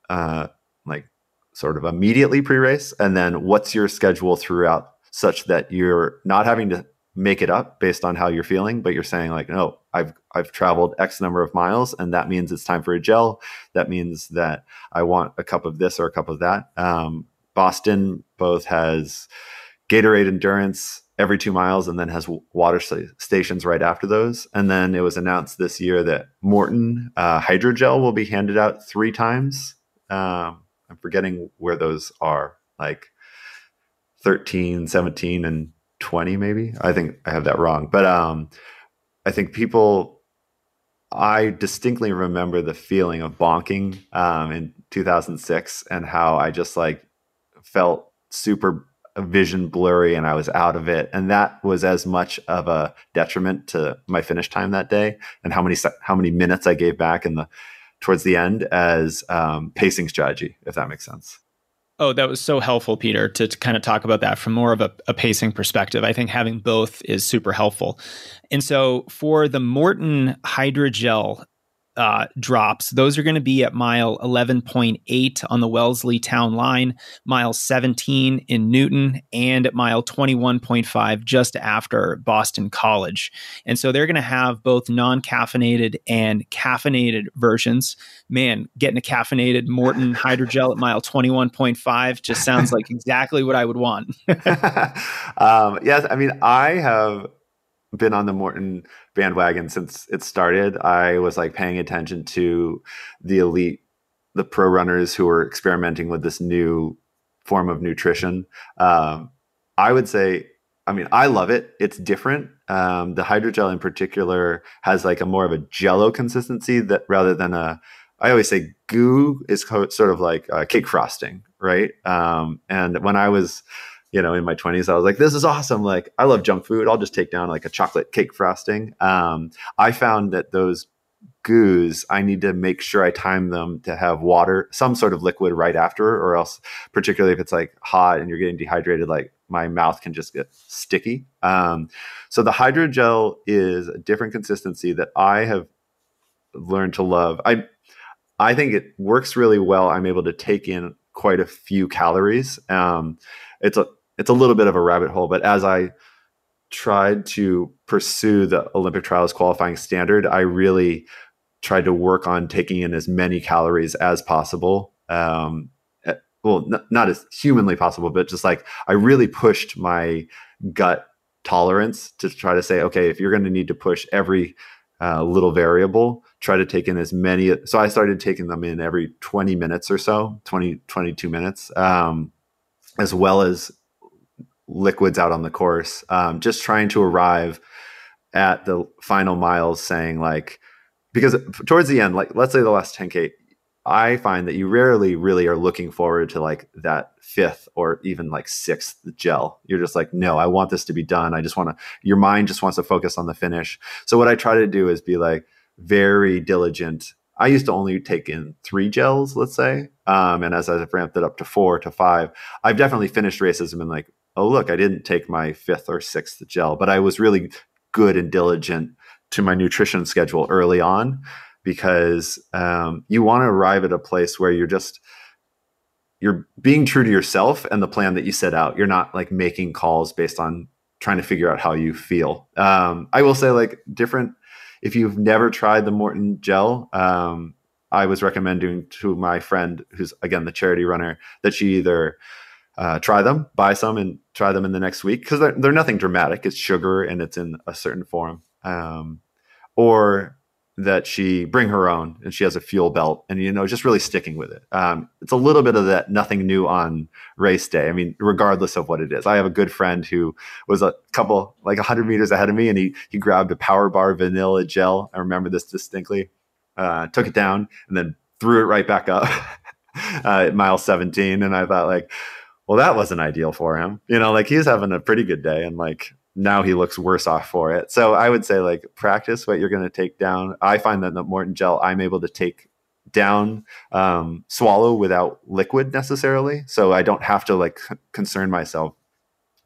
Speaker 2: uh, like sort of immediately pre-race, and then what's your schedule throughout, such that you're not having to make it up based on how you're feeling, but you're saying like, no, I've I've traveled X number of miles, and that means it's time for a gel. That means that I want a cup of this or a cup of that. Um, Boston both has Gatorade Endurance every two miles and then has water stations right after those. And then it was announced this year that Maurten uh, Hydrogel will be handed out three times. Um, I'm forgetting where those are, like 13, 17, and 20, maybe. I think I have that wrong. But um, I think people, I distinctly remember the feeling of bonking um, in 2006 and how I just like felt super vision blurry and I was out of it. And that was as much of a detriment to my finish time that day and how many how many minutes I gave back in the towards the end as um, pacing strategy, if that makes sense.
Speaker 1: Oh, that was so helpful, Peter, to, to kind of talk about that from more of a, a, pacing perspective. I think having both is super helpful. And so for the Maurten Hydrogel uh, drops. Those are going to be at mile 11.8 on the Wellesley Town Line, mile 17 in Newton, and at mile 21.5 just after Boston College. And so they're going to have both non caffeinated and caffeinated versions. Man, getting a caffeinated Maurten hydrogel at mile 21.5 just sounds like exactly what I would want.
Speaker 2: um, yes, I mean, I have been on the Maurten bandwagon since it started. I was like paying attention to the elite, the pro runners who were experimenting with this new form of nutrition. Um, I would say, I mean, I love it. It's different. Um, the hydrogel in particular has like a more of a jello consistency that rather than a, I always say goo is co- sort of like uh, cake frosting, right? Um, and when I was you know, in my 20s, I was like, this is awesome. Like, I love junk food. I'll just take down like a chocolate cake frosting. Um, I found that those goos, I need to make sure I time them to have water, some sort of liquid right after, or else, particularly if it's like hot and you're getting dehydrated, like my mouth can just get sticky. Um, so the hydrogel is a different consistency that I have learned to love. I I think it works really well. I'm able to take in quite a few calories. Um, it's a it's a little bit of a rabbit hole, but as I tried to pursue the Olympic trials qualifying standard, I really tried to work on taking in as many calories as possible. Um, eh, well, n- not as humanly possible, but just like I really pushed my gut tolerance to try to say, okay, if you're going to need to push every uh, little variable, try to take in as many. So I started taking them in every 20 minutes or so, 20, 22 minutes, um, as well as liquids out on the course, um, just trying to arrive at the final miles saying like, because towards the end, like let's say the last 10K, I find that you rarely really are looking forward to like that fifth or even like sixth gel. You're just like, no, I want this to be done. I just want to, your mind just wants to focus on the finish. So what I try to do is be like very diligent. I used to only take in three gels, let's say. Um, and as I've ramped it up to four to five, I've definitely finished races and been like, oh, look, I didn't take my fifth or sixth gel, but I was really good and diligent to my nutrition schedule early on because um, you want to arrive at a place where you're just you're being true to yourself and the plan that you set out. You're not like making calls based on trying to figure out how you feel. Um, I will say like different. If you've never tried the Maurten gel, um, I was recommending to my friend, who's again the charity runner, that she either uh, try them, buy some, and try them in the next week because they're, they're nothing dramatic. It's sugar and it's in a certain form. Um, or that she bring her own and she has a fuel belt and you know just really sticking with it. Um, it's a little bit of that nothing new on race day. I mean regardless of what it is. I have a good friend who was a couple like 100 meters ahead of me and he he grabbed a power bar vanilla gel. I remember this distinctly. Uh, took it down and then threw it right back up uh, at mile 17 and i thought like well, that wasn't ideal for him. You know, like he's having a pretty good day and like now he looks worse off for it. So I would say like practice what you're going to take down. I find that the Maurten gel I'm able to take down um, swallow without liquid necessarily. So I don't have to like concern myself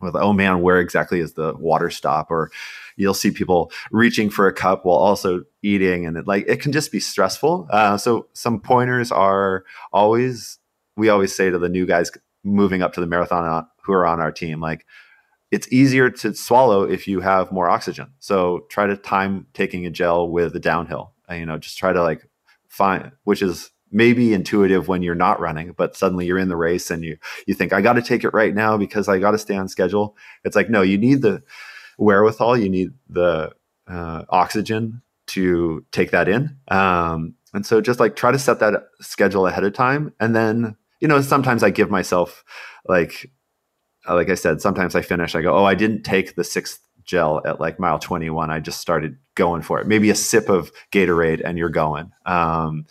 Speaker 2: with oh man where exactly is the water stop or you'll see people reaching for a cup while also eating and it like it can just be stressful uh, so some pointers are always we always say to the new guys moving up to the marathon uh, who are on our team like it's easier to swallow if you have more oxygen so try to time taking a gel with the downhill uh, you know just try to like find which is maybe intuitive when you're not running, but suddenly you're in the race and you you think I got to take it right now because I got to stay on schedule. It's like no, you need the wherewithal, you need the uh, oxygen to take that in. Um, and so just like try to set that schedule ahead of time, and then you know sometimes I give myself like like I said, sometimes I finish, I go, oh, I didn't take the sixth gel at like mile 21. I just started going for it. Maybe a sip of Gatorade and you're going. Um,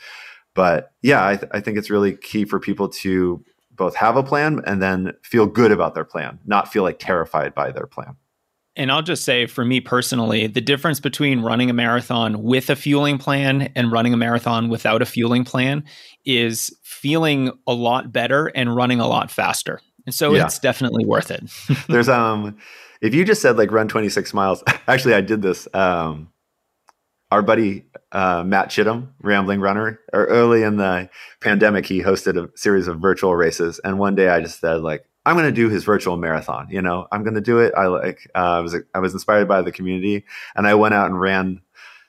Speaker 2: but yeah, I, th- I think it's really key for people to both have a plan and then feel good about their plan, not feel like terrified by their plan.
Speaker 1: And I'll just say for me personally, the difference between running a marathon with a fueling plan and running a marathon without a fueling plan is feeling a lot better and running a lot faster. And so yeah. it's definitely worth it.
Speaker 2: There's um if you just said like run 26 miles, actually I did this um our buddy uh, Matt Chittum, Rambling Runner, or early in the pandemic, he hosted a series of virtual races. And one day I just said, like, I'm going to do his virtual marathon. You know, I'm going to do it. I like, uh, I was, I was inspired by the community and I went out and ran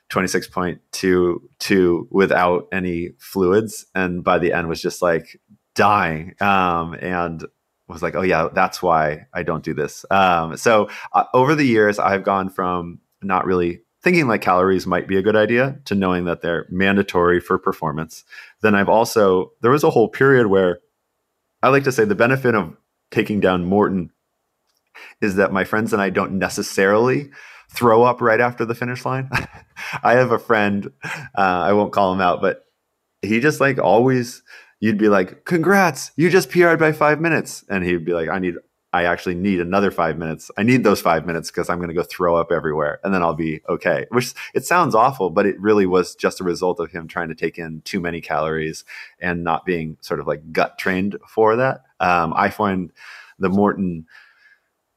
Speaker 2: 26.22 without any fluids. And by the end was just like dying. Um, and was like, oh yeah, that's why I don't do this. Um, so uh, over the years, I've gone from not really thinking like calories might be a good idea to knowing that they're mandatory for performance. Then I've also, there was a whole period where I like to say the benefit of taking down Maurten is that my friends and I don't necessarily throw up right after the finish line. I have a friend, uh, I won't call him out, but he just like always, you'd be like, congrats, you just PR'd by five minutes. And he'd be like, I need I actually need another five minutes. I need those five minutes because I'm going to go throw up everywhere and then I'll be okay. Which it sounds awful, but it really was just a result of him trying to take in too many calories and not being sort of like gut trained for that. Um, I find the Maurten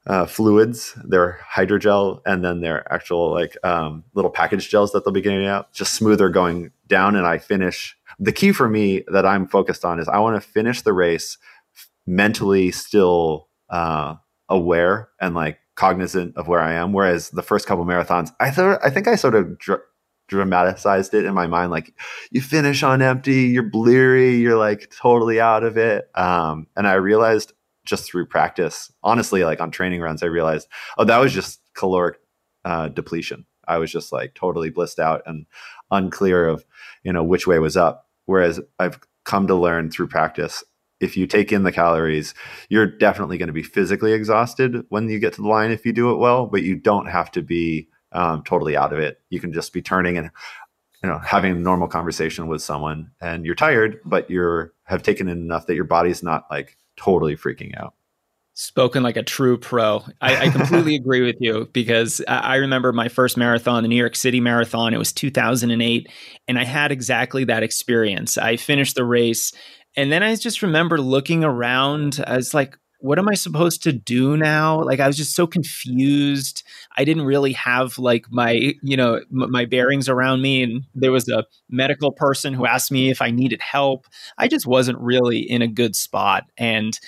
Speaker 2: uh, fluids, their hydrogel, and then their actual like um, little package gels that they'll be getting out, just smoother going down. And I finish. The key for me that I'm focused on is I want to finish the race mentally still uh, aware and like cognizant of where I am. Whereas the first couple marathons, I thought I think I sort of dr- dramatized it in my mind. Like you finish on empty, you're bleary, you're like totally out of it. Um, and I realized just through practice, honestly, like on training runs, I realized, oh, that was just caloric uh, depletion. I was just like totally blissed out and unclear of, you know, which way was up. Whereas I've come to learn through practice if you take in the calories, you're definitely going to be physically exhausted when you get to the line if you do it well, but you don't have to be um, totally out of it. You can just be turning and you know having a normal conversation with someone, and you're tired, but you're have taken in enough that your body's not like totally freaking out.
Speaker 1: Spoken like a true pro. I, I completely agree with you because I remember my first marathon, the New York City Marathon. It was 2008, and I had exactly that experience. I finished the race and then I just remember looking around. I was like, what am I supposed to do now? Like I was just so confused. I didn't really have like my, you know, m- my bearings around me and there was a medical person who asked me if I needed help. I just wasn't really in a good spot. And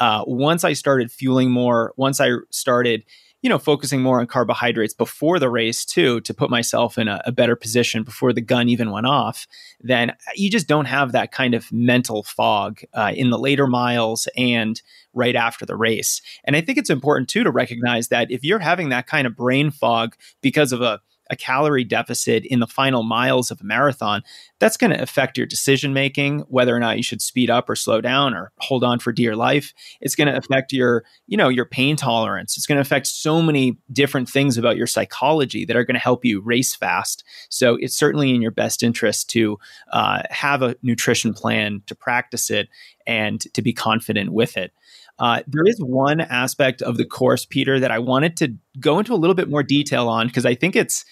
Speaker 1: uh, once I started fueling more, once I started you know, focusing more on carbohydrates before the race too, to put myself in a, a, better position before the gun even went off, then you just don't have that kind of mental fog uh, in the later miles and right after the race. And I think it's important too to recognize that if you're having that kind of brain fog because of a a calorie deficit in the final miles of a marathon, that's going to affect your decision making, whether or not you should speed up or slow down or hold on for dear life. It's going to affect your, you know, your pain tolerance. It's going to affect so many different things about your psychology that are going to help you race fast. So it's certainly in your best interest to uh, have a nutrition plan, to practice it, and to be confident with it. Uh, there is one aspect of the course, Peter, that I wanted to go into a little bit more detail on because I think it's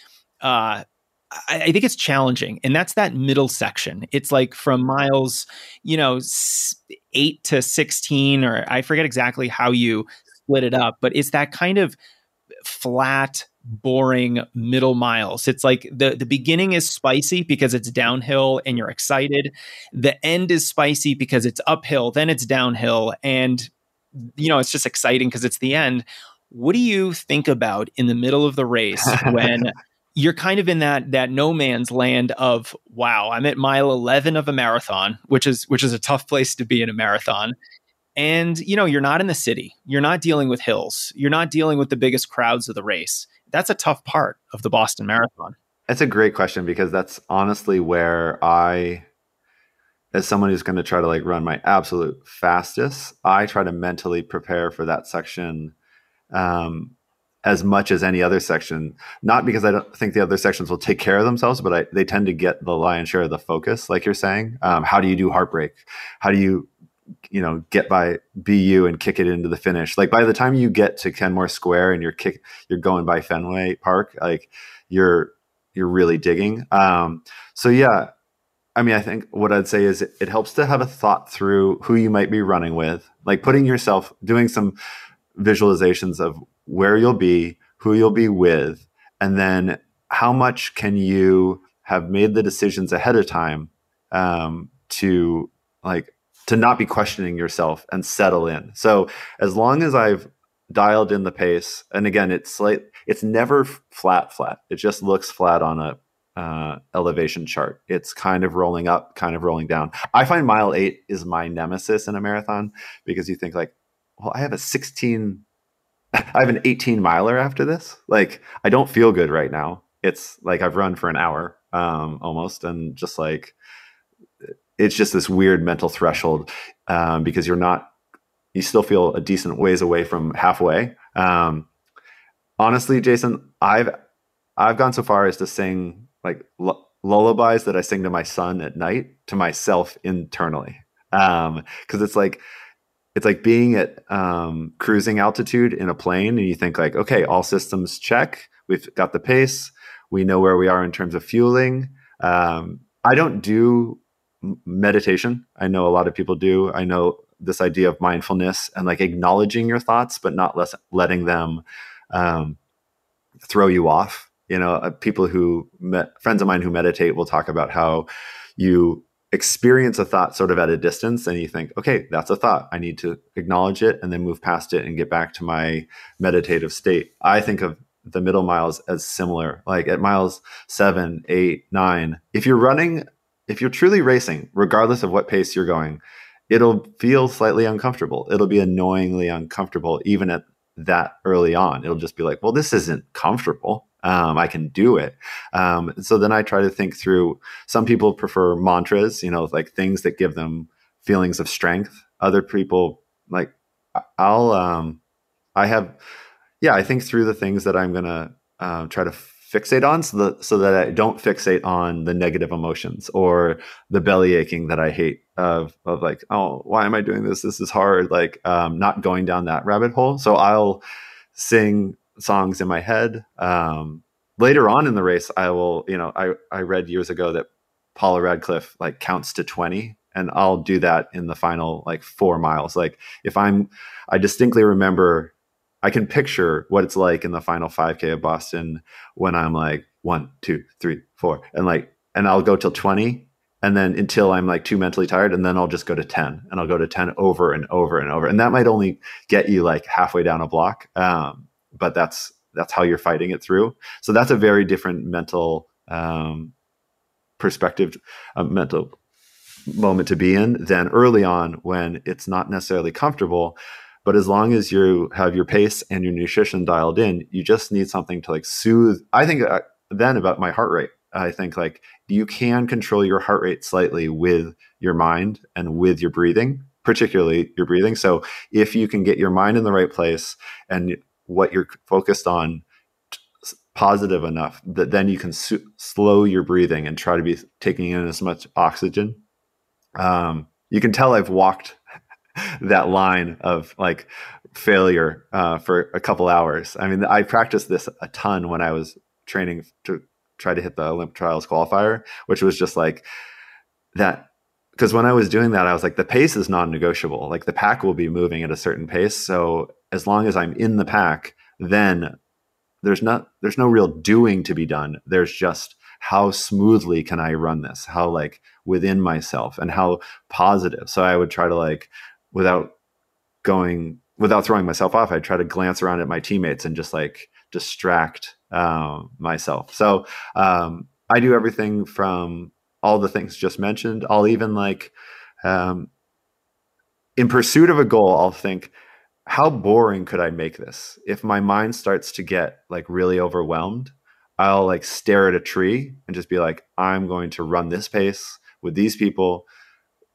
Speaker 1: uh, I, I think it's challenging, and that's that middle section. It's like from miles, you know, eight to sixteen, or I forget exactly how you split it up, but it's that kind of flat boring middle miles. It's like the the beginning is spicy because it's downhill and you're excited. The end is spicy because it's uphill, then it's downhill and you know, it's just exciting because it's the end. What do you think about in the middle of the race when you're kind of in that that no man's land of wow, I'm at mile 11 of a marathon, which is which is a tough place to be in a marathon. And you know, you're not in the city. You're not dealing with hills. You're not dealing with the biggest crowds of the race that's a tough part of the Boston Marathon.
Speaker 2: That's a great question because that's honestly where I, as someone who's going to try to like run my absolute fastest, I try to mentally prepare for that section um, as much as any other section. Not because I don't think the other sections will take care of themselves, but I, they tend to get the lion's share of the focus, like you're saying. Um, how do you do heartbreak? How do you you know get by BU and kick it into the finish. Like by the time you get to Kenmore Square and you're kick you're going by Fenway Park, like you're you're really digging. Um, so yeah, I mean, I think what I'd say is it, it helps to have a thought through who you might be running with, like putting yourself doing some visualizations of where you'll be, who you'll be with, and then how much can you have made the decisions ahead of time um, to like to not be questioning yourself and settle in. So as long as I've dialed in the pace, and again, it's like it's never flat, flat. It just looks flat on a uh, elevation chart. It's kind of rolling up, kind of rolling down. I find mile eight is my nemesis in a marathon because you think like, well, I have a 16, I have an 18 miler after this. Like, I don't feel good right now. It's like I've run for an hour um, almost, and just like it's just this weird mental threshold um, because you're not you still feel a decent ways away from halfway um, honestly jason i've i've gone so far as to sing like l- lullabies that i sing to my son at night to myself internally because um, it's like it's like being at um, cruising altitude in a plane and you think like okay all systems check we've got the pace we know where we are in terms of fueling um, i don't do meditation. I know a lot of people do. I know this idea of mindfulness and like acknowledging your thoughts, but not less, letting them um, throw you off. You know, uh, people who met, friends of mine who meditate will talk about how you experience a thought sort of at a distance and you think, okay, that's a thought. I need to acknowledge it and then move past it and get back to my meditative state. I think of the middle miles as similar. Like at miles seven, eight, nine, if you're running if you're truly racing, regardless of what pace you're going, it'll feel slightly uncomfortable. It'll be annoyingly uncomfortable, even at that early on. It'll just be like, well, this isn't comfortable. Um, I can do it. Um, so then I try to think through. Some people prefer mantras, you know, like things that give them feelings of strength. Other people like I'll um, I have yeah I think through the things that I'm gonna uh, try to fixate on so that so that I don't fixate on the negative emotions or the belly aching that I hate of of like oh why am I doing this this is hard like um, not going down that rabbit hole so I'll sing songs in my head um, later on in the race I will you know I I read years ago that Paula Radcliffe like counts to 20 and I'll do that in the final like 4 miles like if I'm I distinctly remember I can picture what it's like in the final 5K of Boston when I'm like one, two, three, four, and like, and I'll go till 20 and then until I'm like too mentally tired, and then I'll just go to 10 and I'll go to 10 over and over and over. And that might only get you like halfway down a block. Um, but that's, that's how you're fighting it through. So that's a very different mental um, perspective, a mental moment to be in than early on when it's not necessarily comfortable, but as long as you have your pace and your nutrition dialed in, you just need something to like soothe. I think uh, then about my heart rate. I think like you can control your heart rate slightly with your mind and with your breathing, particularly your breathing. So if you can get your mind in the right place and what you're focused on positive enough that then you can su- slow your breathing and try to be taking in as much oxygen. Um, you can tell I've walked that line of like failure uh, for a couple hours. I mean, I practiced this a ton when I was training to try to hit the Olympic trials qualifier, which was just like that. Because when I was doing that, I was like, the pace is non negotiable. Like the pack will be moving at a certain pace. So as long as I'm in the pack, then there's not there's no real doing to be done. There's just how smoothly can I run this? How like within myself and how positive. So I would try to like without going without throwing myself off, I'd try to glance around at my teammates and just like distract um, myself. So um, I do everything from all the things just mentioned. I'll even like um, in pursuit of a goal, I'll think, how boring could I make this? If my mind starts to get like really overwhelmed, I'll like stare at a tree and just be like, I'm going to run this pace with these people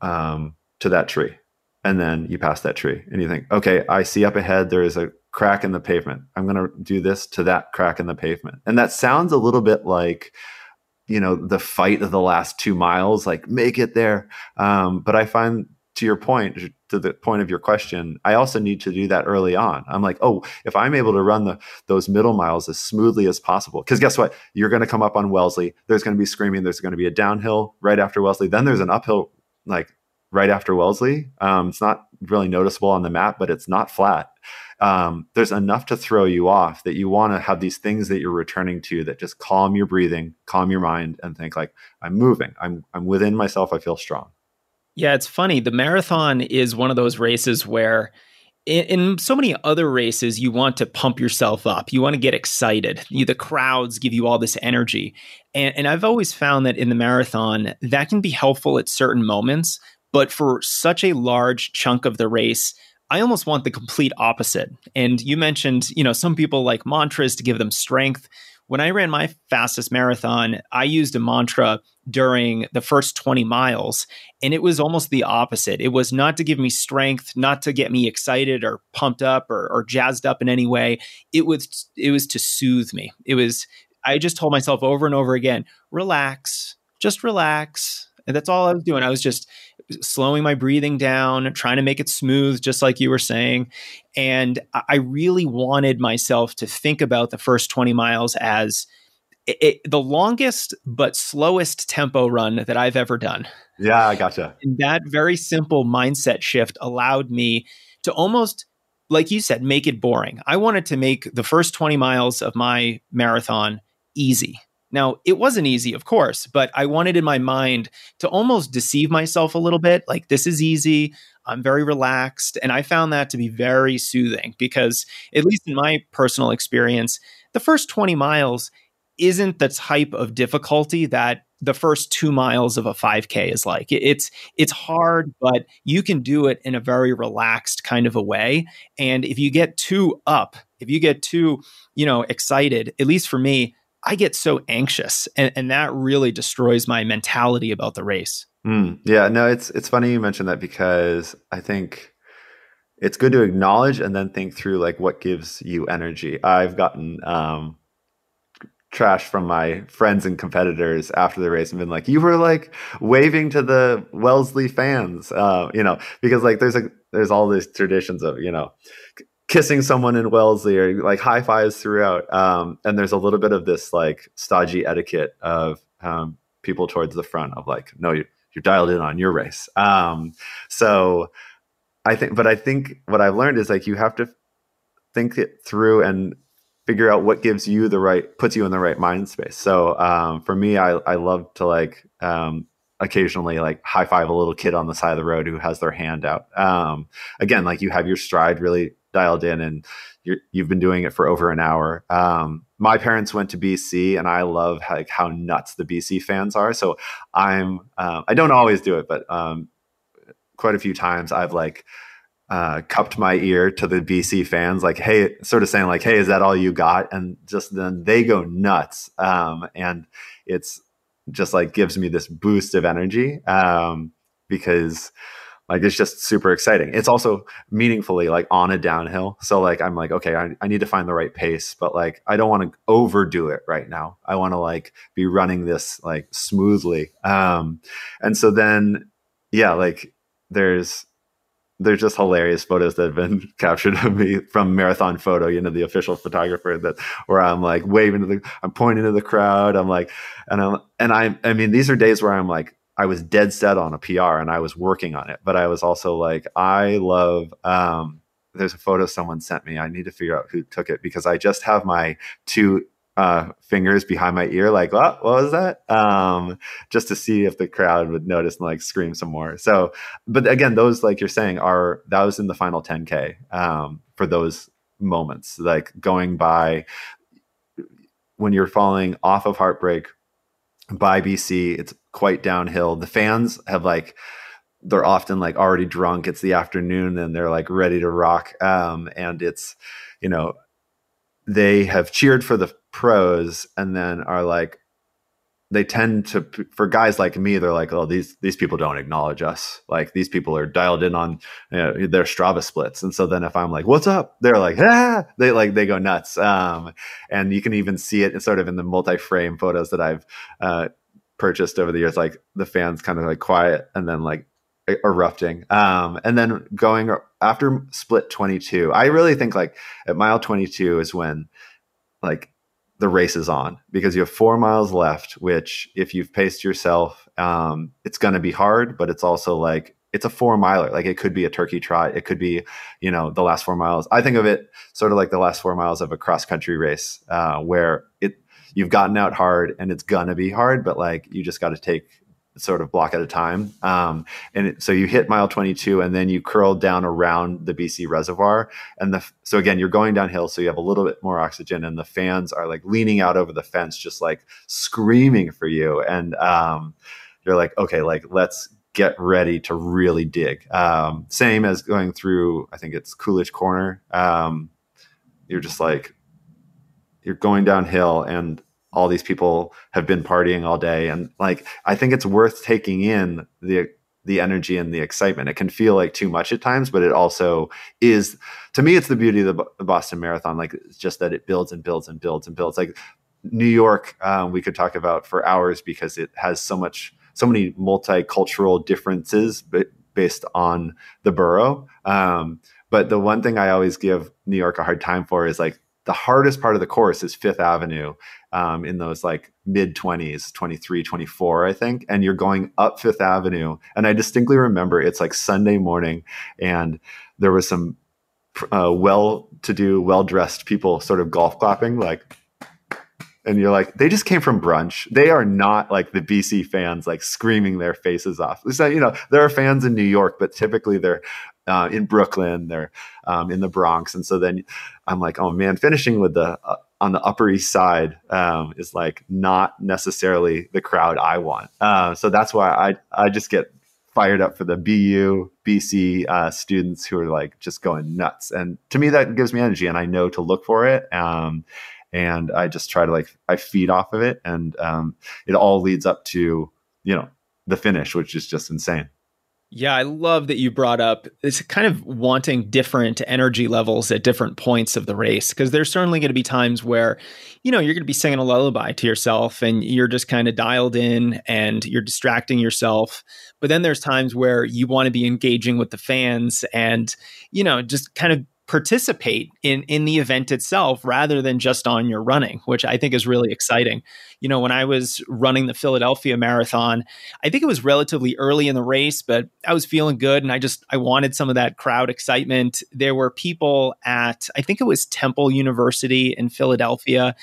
Speaker 2: um, to that tree. And then you pass that tree and you think, okay, I see up ahead there is a crack in the pavement. I'm going to do this to that crack in the pavement. And that sounds a little bit like, you know, the fight of the last two miles, like make it there. Um, but I find to your point, to the point of your question, I also need to do that early on. I'm like, oh, if I'm able to run the those middle miles as smoothly as possible, because guess what? You're going to come up on Wellesley. There's going to be screaming. There's going to be a downhill right after Wellesley. Then there's an uphill like right after Wellesley. Um, it's not really noticeable on the map, but it's not flat. Um, there's enough to throw you off that you want to have these things that you're returning to that just calm your breathing, calm your mind, and think like, I'm moving. I'm I'm within myself. I feel strong.
Speaker 1: Yeah, it's funny. The marathon is one of those races where in, so many other races, you want to pump yourself up. You want to get excited. You, the crowds give you all this energy. And, and I've always found that in the marathon, that can be helpful at certain moments. But for such a large chunk of the race, I almost want the complete opposite. And you mentioned, you know, some people like mantras to give them strength. When I ran my fastest marathon, I used a mantra during the first 20 miles, and it was almost the opposite. It was not to give me strength, not to get me excited or pumped up or, or jazzed up in any way. It was it was to soothe me. It was I just told myself over and over again, relax, just relax. And that's all I was doing. I was just slowing my breathing down, trying to make it smooth, just like you were saying. And I really wanted myself to think about the first 20 miles as it, it, the longest but slowest tempo run that I've ever done.
Speaker 2: Yeah, I gotcha.
Speaker 1: And that very simple mindset shift allowed me to almost, like you said, make it boring. I wanted to make the first 20 miles of my marathon easy. Now, it wasn't easy, of course, but I wanted in my mind to almost deceive myself a little bit like, this is easy. I'm very relaxed. And I found that to be very soothing because, at least in my personal experience, the first 20 miles isn't the type of difficulty that the first two miles of a 5k is like it's it's hard but you can do it in a very relaxed kind of a way and if you get too up if you get too you know excited at least for me I get so anxious, and, and that really destroys my mentality about the race.
Speaker 2: Mm, yeah, no, it's it's funny you mentioned that because I think it's good to acknowledge and then think through like what gives you energy. I've gotten um, trash from my friends and competitors after the race and been like, "You were like waving to the Wellesley fans," uh, you know, because like there's a there's all these traditions of you know kissing someone in Wellesley or like high fives throughout. Um, and there's a little bit of this like stodgy etiquette of um, people towards the front of like, no, you're, you're dialed in on your race. Um, so I think, but I think what I've learned is like you have to think it through and figure out what gives you the right, puts you in the right mind space. So um, for me, I, I love to like, um, occasionally like high five a little kid on the side of the road who has their hand out. Um, again, like you have your stride really dialed in and you have been doing it for over an hour. Um, my parents went to BC, and I love like how nuts the BC fans are. So I'm uh, I don't always do it, but um, quite a few times I've like uh, cupped my ear to the BC fans, like hey, sort of saying like hey, is that all you got? And just then they go nuts, um, and it's just like gives me this boost of energy um, because like it's just super exciting. It's also meaningfully like on a downhill. So like i'm like okay i, I need to find the right pace but like i don't want to overdo it right now. I want to like be running this like smoothly. Um and so then yeah like there's there's just hilarious photos that have been captured of me from marathon photo you know the official photographer that where i'm like waving to the i'm pointing to the crowd. I'm like and i'm and i i mean these are days where i'm like I was dead set on a PR and I was working on it. But I was also like, I love um, there's a photo someone sent me. I need to figure out who took it because I just have my two uh, fingers behind my ear, like, what, what was that? Um, just to see if the crowd would notice and like scream some more. So, but again, those, like you're saying, are that was in the final 10K um, for those moments, like going by when you're falling off of Heartbreak by BC, it's quite downhill. The fans have like, they're often like already drunk. It's the afternoon and they're like ready to rock. Um, and it's, you know, they have cheered for the pros and then are like they tend to for guys like me they're like oh these these people don't acknowledge us like these people are dialed in on you know, their strava splits and so then if i'm like what's up they're like ah they like they go nuts um, and you can even see it sort of in the multi-frame photos that i've uh, purchased over the years like the fans kind of like quiet and then like erupting um, and then going after split 22 i really think like at mile 22 is when like the race is on because you have four miles left, which if you've paced yourself, um, it's going to be hard, but it's also like, it's a four miler. Like it could be a turkey trot. It could be, you know, the last four miles. I think of it sort of like the last four miles of a cross country race, uh, where it, you've gotten out hard and it's gonna be hard, but like you just got to take sort of block at a time. Um, and it, so you hit mile 22 and then you curl down around the BC reservoir. And the, so again, you're going downhill. So you have a little bit more oxygen and the fans are like leaning out over the fence, just like screaming for you. And, um, you're like, okay, like let's get ready to really dig. Um, same as going through, I think it's Coolidge Corner. Um, you're just like, you're going downhill and all these people have been partying all day. And like i think it's worth taking in the the energy and the excitement. It can feel like too much at times but it also is to me it's the beauty of the, boston marathon like it's just that it builds and builds and builds and builds. Like new york um, we could talk about for hours because it has so much so many multicultural differences but based on the borough. Um, but the one thing i always give new york a hard time for is like the hardest part of the course is Fifth Avenue um, in those like mid 20s, 23, 24, I think. And you're going up Fifth Avenue. And I distinctly remember it's like Sunday morning, and there was some uh, well to do, well dressed people sort of golf clapping, like, and you're like, they just came from brunch. They are not like the BC fans, like screaming their faces off. So, you know, there are fans in New York, but typically they're uh, in Brooklyn, they're um, in the Bronx, and so then I'm like, oh man, finishing with the uh, on the Upper East Side um, is like not necessarily the crowd I want. Uh, so that's why I I just get fired up for the BU BC uh, students who are like just going nuts, and to me that gives me energy, and I know to look for it. Um, and I just try to like I feed off of it, and um, it all leads up to you know the finish, which is just insane.
Speaker 1: Yeah, I love that you brought up it's kind of wanting different energy levels at different points of the race because there's certainly going to be times where, you know, you're going to be singing a lullaby to yourself and you're just kind of dialed in and you're distracting yourself. But then there's times where you want to be engaging with the fans and, you know, just kind of participate in in the event itself rather than just on your running which i think is really exciting. You know when i was running the philadelphia marathon i think it was relatively early in the race but i was feeling good and i just i wanted some of that crowd excitement. There were people at i think it was temple university in philadelphia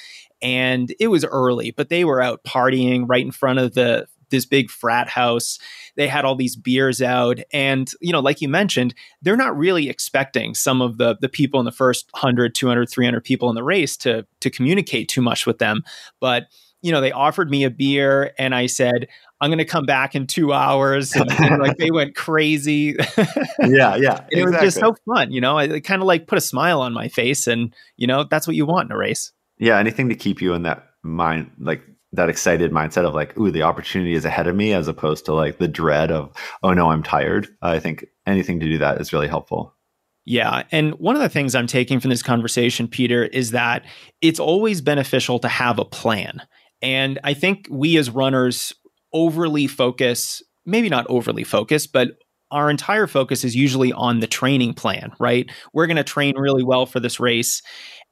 Speaker 1: and it was early but they were out partying right in front of the this big frat house. They had all these beers out. And, you know, like you mentioned, they're not really expecting some of the, the people in the first 100, 200, 300 people in the race to, to communicate too much with them. But, you know, they offered me a beer and I said, I'm going to come back in two hours. And, and like they went crazy.
Speaker 2: yeah, yeah.
Speaker 1: it was just so fun. You know, it kind of like put a smile on my face. And, you know, that's what you want in a race.
Speaker 2: Yeah. Anything to keep you in that mind, like that excited mindset of like, ooh, the opportunity is ahead of me, as opposed to like the dread of, oh no, I'm tired. I think anything to do that is really helpful.
Speaker 1: Yeah. And one of the things I'm taking from this conversation, Peter, is that it's always beneficial to have a plan. And I think we as runners overly focus, maybe not overly focus, but our entire focus is usually on the training plan, right? We're going to train really well for this race.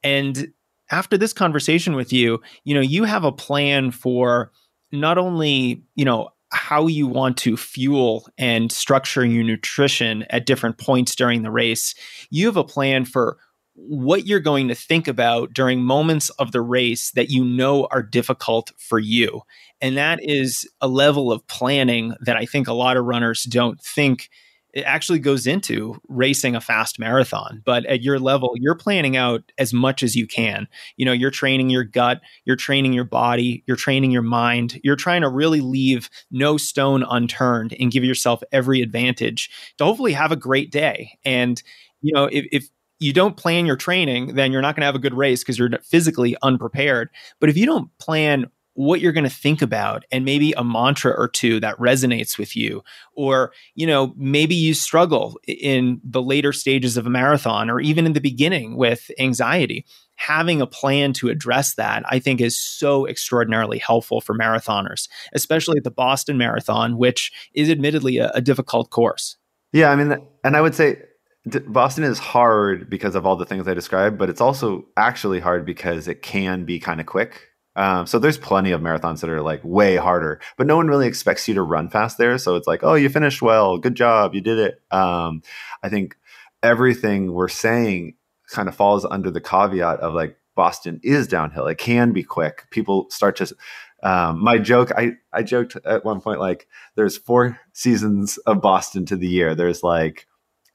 Speaker 1: And after this conversation with you, you know, you have a plan for not only, you know, how you want to fuel and structure your nutrition at different points during the race, you have a plan for what you're going to think about during moments of the race that you know are difficult for you. And that is a level of planning that I think a lot of runners don't think it actually goes into racing a fast marathon. But at your level, you're planning out as much as you can. You know, you're training your gut, you're training your body, you're training your mind. You're trying to really leave no stone unturned and give yourself every advantage to hopefully have a great day. And, you know, if, if you don't plan your training, then you're not going to have a good race because you're physically unprepared. But if you don't plan what you're going to think about and maybe a mantra or two that resonates with you. Or you know maybe you struggle in the later stages of a marathon or even in the beginning with anxiety. Having a plan to address that i think is so extraordinarily helpful for marathoners especially at the boston marathon which is admittedly a, a difficult course.
Speaker 2: Yeah i mean and i would say Boston is hard because of all the things I described, but it's also actually hard because it can be kind of quick um, so there's plenty of marathons that are like way harder, but no one really expects you to run fast there. So it's like, oh, you finished well, good job, you did it. Um, I think everything we're saying kind of falls under the caveat of like Boston is downhill. It can be quick. People start to. Um, my joke, I I joked at one point like there's four seasons of Boston to the year. There's like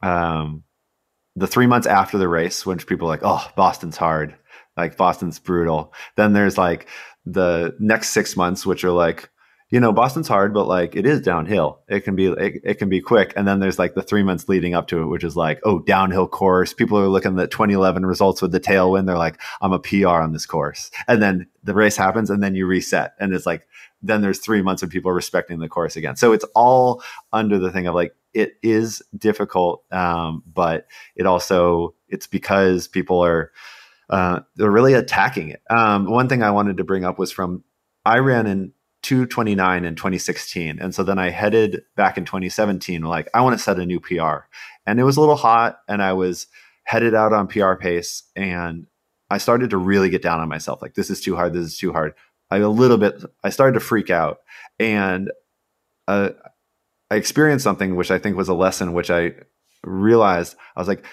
Speaker 2: um, the three months after the race, which people are like, oh, Boston's hard like Boston's brutal. Then there's like the next six months, which are like, you know, Boston's hard, but like it is downhill. It can be it, it, can be quick. And then there's like the three months leading up to it, which is like, oh, downhill course. People are looking at 2011 results with the tailwind. They're like, I'm a PR on this course. And then the race happens, and then you reset, and it's like then there's three months of people respecting the course again. So it's all under the thing of like it is difficult, um, but it also it's because people are uh, they're really attacking it. Um, one thing I wanted to bring up was from I ran in 229 in 2016. And so then I headed back in 2017, like, I want to set a new PR. And it was a little hot, and I was headed out on PR pace. And I started to really get down on myself like, this is too hard. This is too hard. I a little bit, I started to freak out. And uh, I experienced something which I think was a lesson, which I realized I was like,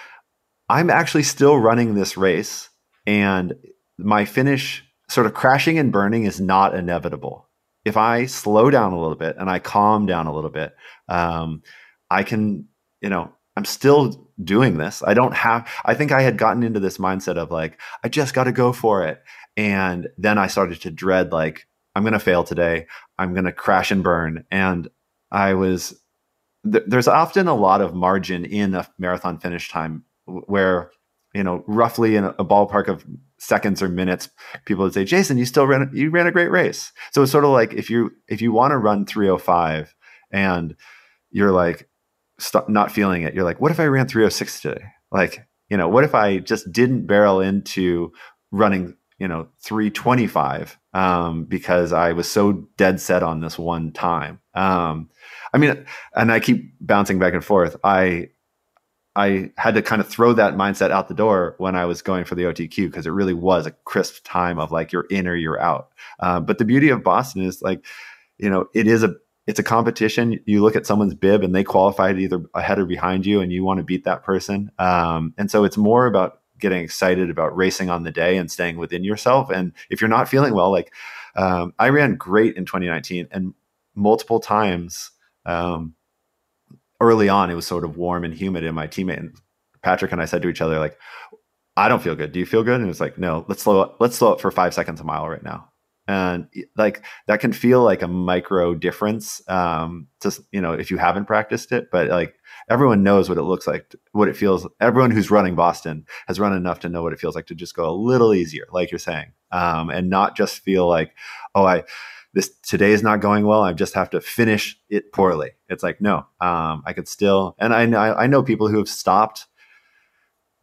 Speaker 2: I'm actually still running this race and my finish sort of crashing and burning is not inevitable. If I slow down a little bit and I calm down a little bit, um, I can, you know, I'm still doing this. I don't have, I think I had gotten into this mindset of like, I just got to go for it. And then I started to dread, like, I'm going to fail today. I'm going to crash and burn. And I was, th- there's often a lot of margin in a marathon finish time where you know, roughly in a, ballpark of seconds or minutes, people would say, "Jason, you still ran you ran a great race." So it's sort of like if you if you want to run 305 and you're like st- not feeling it, you're like, "What if I ran 306 today?" Like, you know, what if I just didn't barrel into running, you know, 325 um, because I was so dead set on this one time. Um, I mean, and I keep bouncing back and forth. I I had to kind of throw that mindset out the door when I was going for the OTQ because it really was a crisp time of like you're in or you're out. Uh, but the beauty of Boston is like, you know, it is a it's a competition. You look at someone's bib and they qualified either ahead or behind you, and you want to beat that person. Um, and so it's more about getting excited about racing on the day and staying within yourself. And if you're not feeling well, like um, I ran great in 2019 and multiple times. Um, early on, it was sort of warm and humid. And my teammate and Patrick and I said to each other, like, I don't feel good. Do you feel good? And it's like, no, let's slow up. Let's slow up for five seconds a mile right now. And like that can feel like a micro difference. Um, just, you know, if you haven't practiced it, but like everyone knows what it looks like, what it feels. Everyone who's running Boston has run enough to know what it feels like to just go a little easier, like you're saying, um, and not just feel like, oh, I, this today is not going well. I just have to finish it poorly. It's like, no, um, I could still, and I know, I know people who have stopped,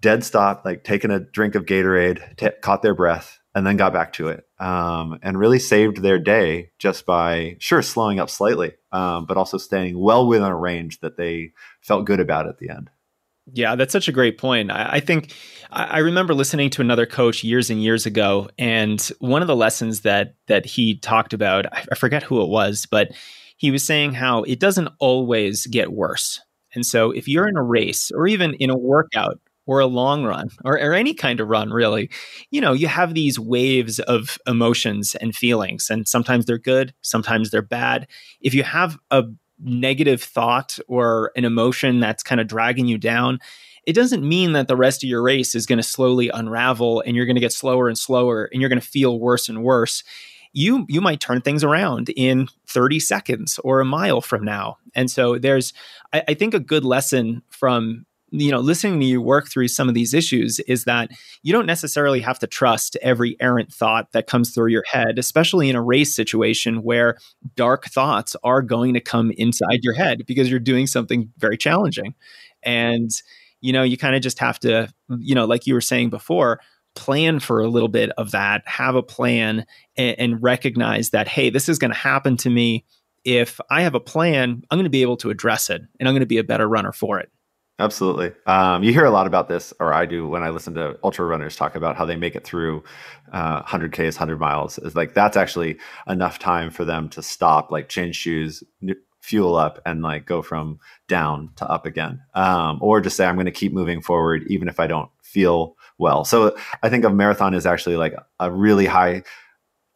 Speaker 2: dead stop, like taken a drink of Gatorade, t- caught their breath, and then got back to it, um, and really saved their day just by sure slowing up slightly, um, but also staying well within a range that they felt good about at the end.
Speaker 1: Yeah, that's such a great point. I, I think I, I remember listening to another coach years and years ago, and one of the lessons that that he talked about, I, I forget who it was, but he was saying how it doesn't always get worse. And so if you're in a race or even in a workout or a long run or, or any kind of run, really, you know, you have these waves of emotions and feelings. And sometimes they're good, sometimes they're bad. If you have a negative thought or an emotion that's kind of dragging you down, it doesn't mean that the rest of your race is going to slowly unravel and you're going to get slower and slower and you're going to feel worse and worse. You you might turn things around in 30 seconds or a mile from now. And so there's I, I think a good lesson from you know listening to you work through some of these issues is that you don't necessarily have to trust every errant thought that comes through your head especially in a race situation where dark thoughts are going to come inside your head because you're doing something very challenging and you know you kind of just have to you know like you were saying before plan for a little bit of that, have a plan, and, and recognize that, hey, this is going to happen to me. If I have a plan, I'm going to be able to address it and I'm going to be a better runner for it.
Speaker 2: Absolutely. Um, you hear a lot about this, or I do when I listen to ultra runners talk about how they make it through uh, 100Ks, 100 miles. It's like that's actually enough time for them to stop, like change shoes, fuel up, and like go from down to up again. Um, or just say, I'm going to keep moving forward, even if I don't feel well. So I think a marathon is actually like a really high,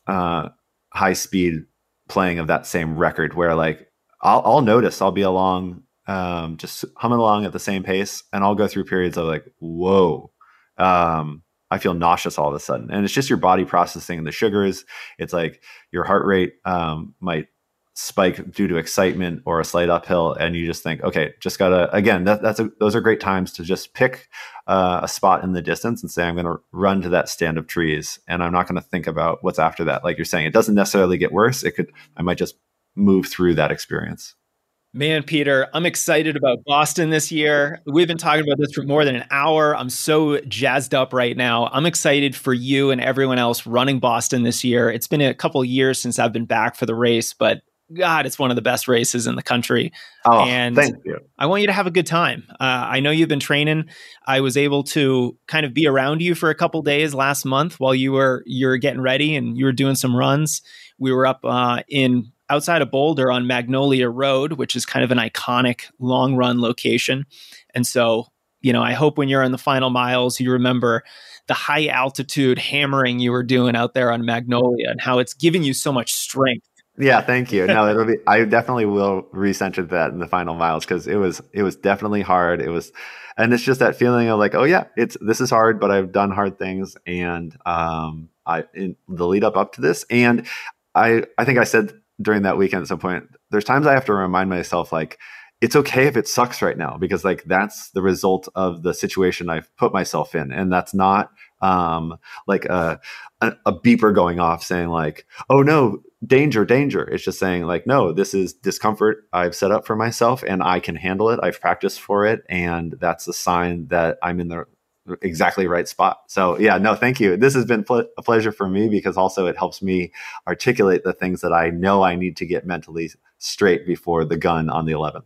Speaker 2: uh, high speed playing of that same record where like I'll, I'll notice I'll be along, um, just humming along at the same pace, and I'll go through periods of like, whoa, um, I feel nauseous all of a sudden, and it's just your body processing the sugars. It's like your heart rate um, might spike due to excitement or a slight uphill and you just think okay just gotta again that, that's a, those are great times to just pick uh, a spot in the distance and say i'm to run to that stand of trees and i'm not to think about what's after that. Like you're saying it doesn't necessarily get worse. It could i might just move through that experience
Speaker 1: Man, Peter, I'm excited about Boston this year. We've been talking about this for more than an hour. I'm so jazzed up right now. I'm excited for you and everyone else running Boston this year. It's been a couple years since I've been back for the race, but God, it's one of the best races in the country.
Speaker 2: Oh, and thank you.
Speaker 1: I want you to have a good time. Uh, I know you've been training. I was able to kind of be around you for a couple days last month while you were you were getting ready and you were doing some runs. We were up uh, in outside of Boulder on Magnolia Road, which is kind of an iconic long run location. And so, you know, I hope when you're in the final miles, you remember the high altitude hammering you were doing out there on Magnolia and how it's giving you so much strength
Speaker 2: yeah, thank you. No, it'll be. I definitely will recenter that in the final miles because it was it was definitely hard. It was, and it's just that feeling of like, oh yeah, it's this is hard, but I've done hard things, and um, I in the lead up up to this, and I I think I said during that weekend at some point, there's times I have to remind myself like it's okay if it sucks right now because like that's the result of the situation I've put myself in, and that's not um like a, a, a beeper going off saying like oh no danger, danger. It's just saying, like, no, this is discomfort I've set up for myself and I can handle it. I've practiced for it. And that's a sign that I'm in the exactly right spot. So, yeah, no, thank you. This has been pl- a pleasure for me because also it helps me articulate the things that I know I need to get mentally straight before the gun on the 11th.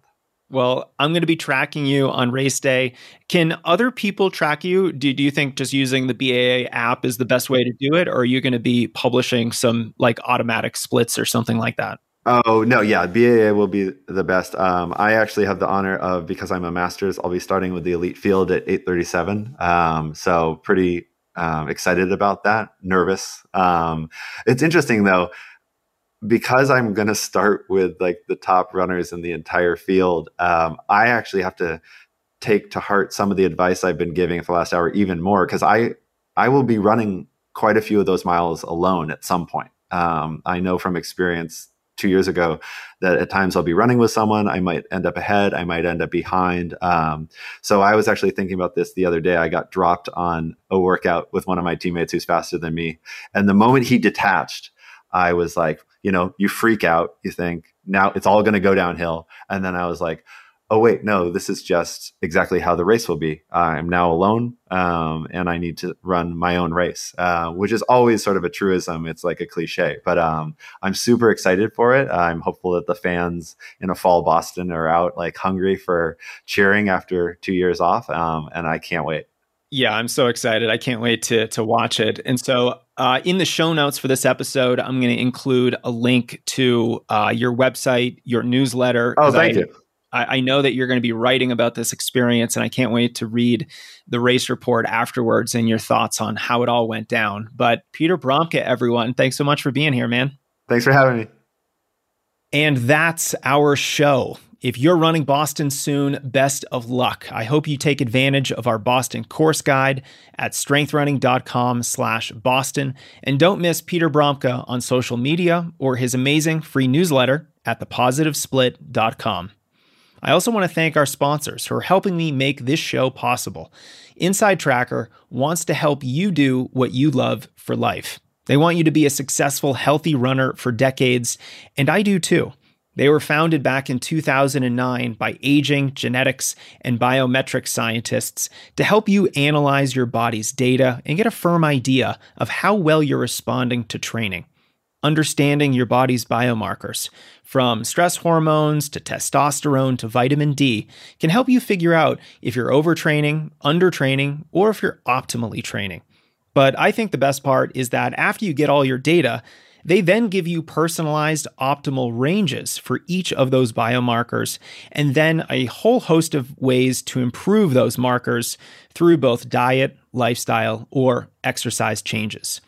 Speaker 1: Well, I'm going to be tracking you on race day. Can other people track you? Do, do you think just using the BAA app is the best way to do it? Or are you going to be publishing some like automatic splits or something like that?
Speaker 2: Oh, no. Yeah. BAA will be the best. Um, I actually have the honor of, because I'm a master's, I'll be starting with the elite field at 837. Um, so pretty um, excited about that. Nervous. Um, it's interesting though because I'm going to start with like the top runners in the entire field, um, I actually have to take to heart some of the advice I've been giving for the last hour even more because I I will be running quite a few of those miles alone at some point. Um, I know from experience two years ago that at times I'll be running with someone. I might end up ahead. I might end up behind. Um, so I was actually thinking about this the other day. I got dropped on a workout with one of my teammates who's faster than me. And the moment he detached, I was like, you know, you freak out. You think now it's all going to go downhill. And then I was like, oh, wait, no, this is just exactly how the race will be. I'm now alone um, and I need to run my own race, uh, which is always sort of a truism. It's like a cliche, but um, I'm super excited for it. I'm hopeful that the fans in a fall Boston are out like hungry for cheering after two years off. Um, and I can't wait.
Speaker 1: Yeah, I'm so excited. I can't wait to to watch it. And so, uh, in the show notes for this episode, I'm going to include a link to uh, your website, your newsletter.
Speaker 2: Oh, thank
Speaker 1: I,
Speaker 2: you.
Speaker 1: I, I know that you're going to be writing about this experience, and I can't wait to read the race report afterwards and your thoughts on how it all went down. But Peter Bromka, everyone, thanks so much for being here, man.
Speaker 2: Thanks for having me.
Speaker 1: And that's our show. If you're running Boston soon, best of luck. I hope you take advantage of our Boston course guide at strengthrunning.com slash Boston. And don't miss Peter Bromka on social media or his amazing free newsletter at thepositivesplit.com. I also want to thank our sponsors who are helping me make this show possible. Inside Tracker wants to help you do what you love for life. They want you to be a successful, healthy runner for decades, and I do too. They were founded back in 2009 by aging, genetics, and biometric scientists to help you analyze your body's data and get a firm idea of how well you're responding to training. Understanding your body's biomarkers, from stress hormones to testosterone to vitamin D, can help you figure out if you're overtraining, undertraining, or if you're optimally training. But I think the best part is that after you get all your data, they then give you personalized optimal ranges for each of those biomarkers, and then a whole host of ways to improve those markers through both diet, lifestyle, or exercise changes.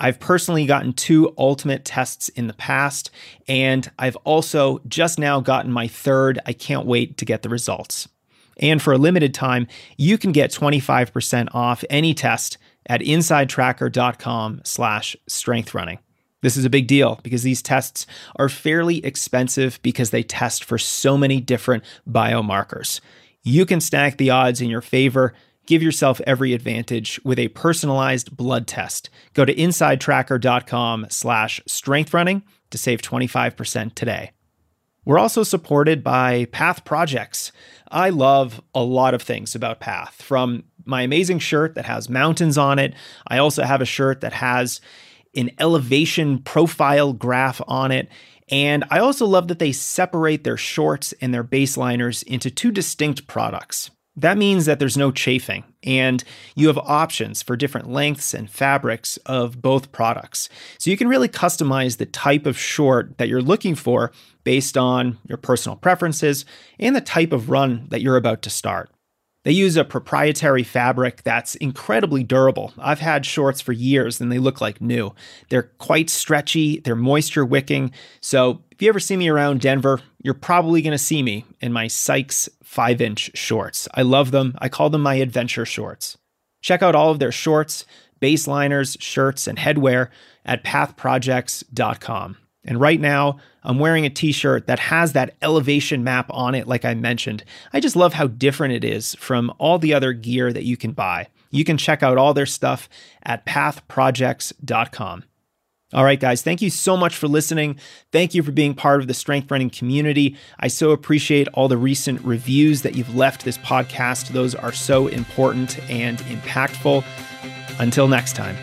Speaker 1: I've personally gotten two ultimate tests in the past, and I've also just now gotten my third. I can't wait to get the results. And for a limited time, you can get 25% off any test at insidetracker.com slash strengthrunning. This is a big deal because these tests are fairly expensive because they test for so many different biomarkers. You can stack the odds in your favor. Give yourself every advantage with a personalized blood test. Go to insidetracker.com slash strengthrunning to save 25% today. We're also supported by Path Projects. I love a lot of things about Path, from my amazing shirt that has mountains on it. I also have a shirt that has an elevation profile graph on it. And I also love that they separate their shorts and their baseliners into two distinct products. That means that there's no chafing, and you have options for different lengths and fabrics of both products. So you can really customize the type of short that you're looking for based on your personal preferences and the type of run that you're about to start. They use a proprietary fabric that's incredibly durable. I've had shorts for years and they look like new. They're quite stretchy, they're moisture wicking. So if you ever see me around Denver, you're probably going to see me in my Sykes 5 inch shorts. I love them. I call them my adventure shorts. Check out all of their shorts, baseliners, shirts, and headwear at pathprojects.com. And right now, I'm wearing a t shirt that has that elevation map on it, like I mentioned. I just love how different it is from all the other gear that you can buy. You can check out all their stuff at pathprojects.com. All right, guys, thank you so much for listening. Thank you for being part of the strength running community. I so appreciate all the recent reviews that you've left this podcast. Those are so important and impactful. Until next time.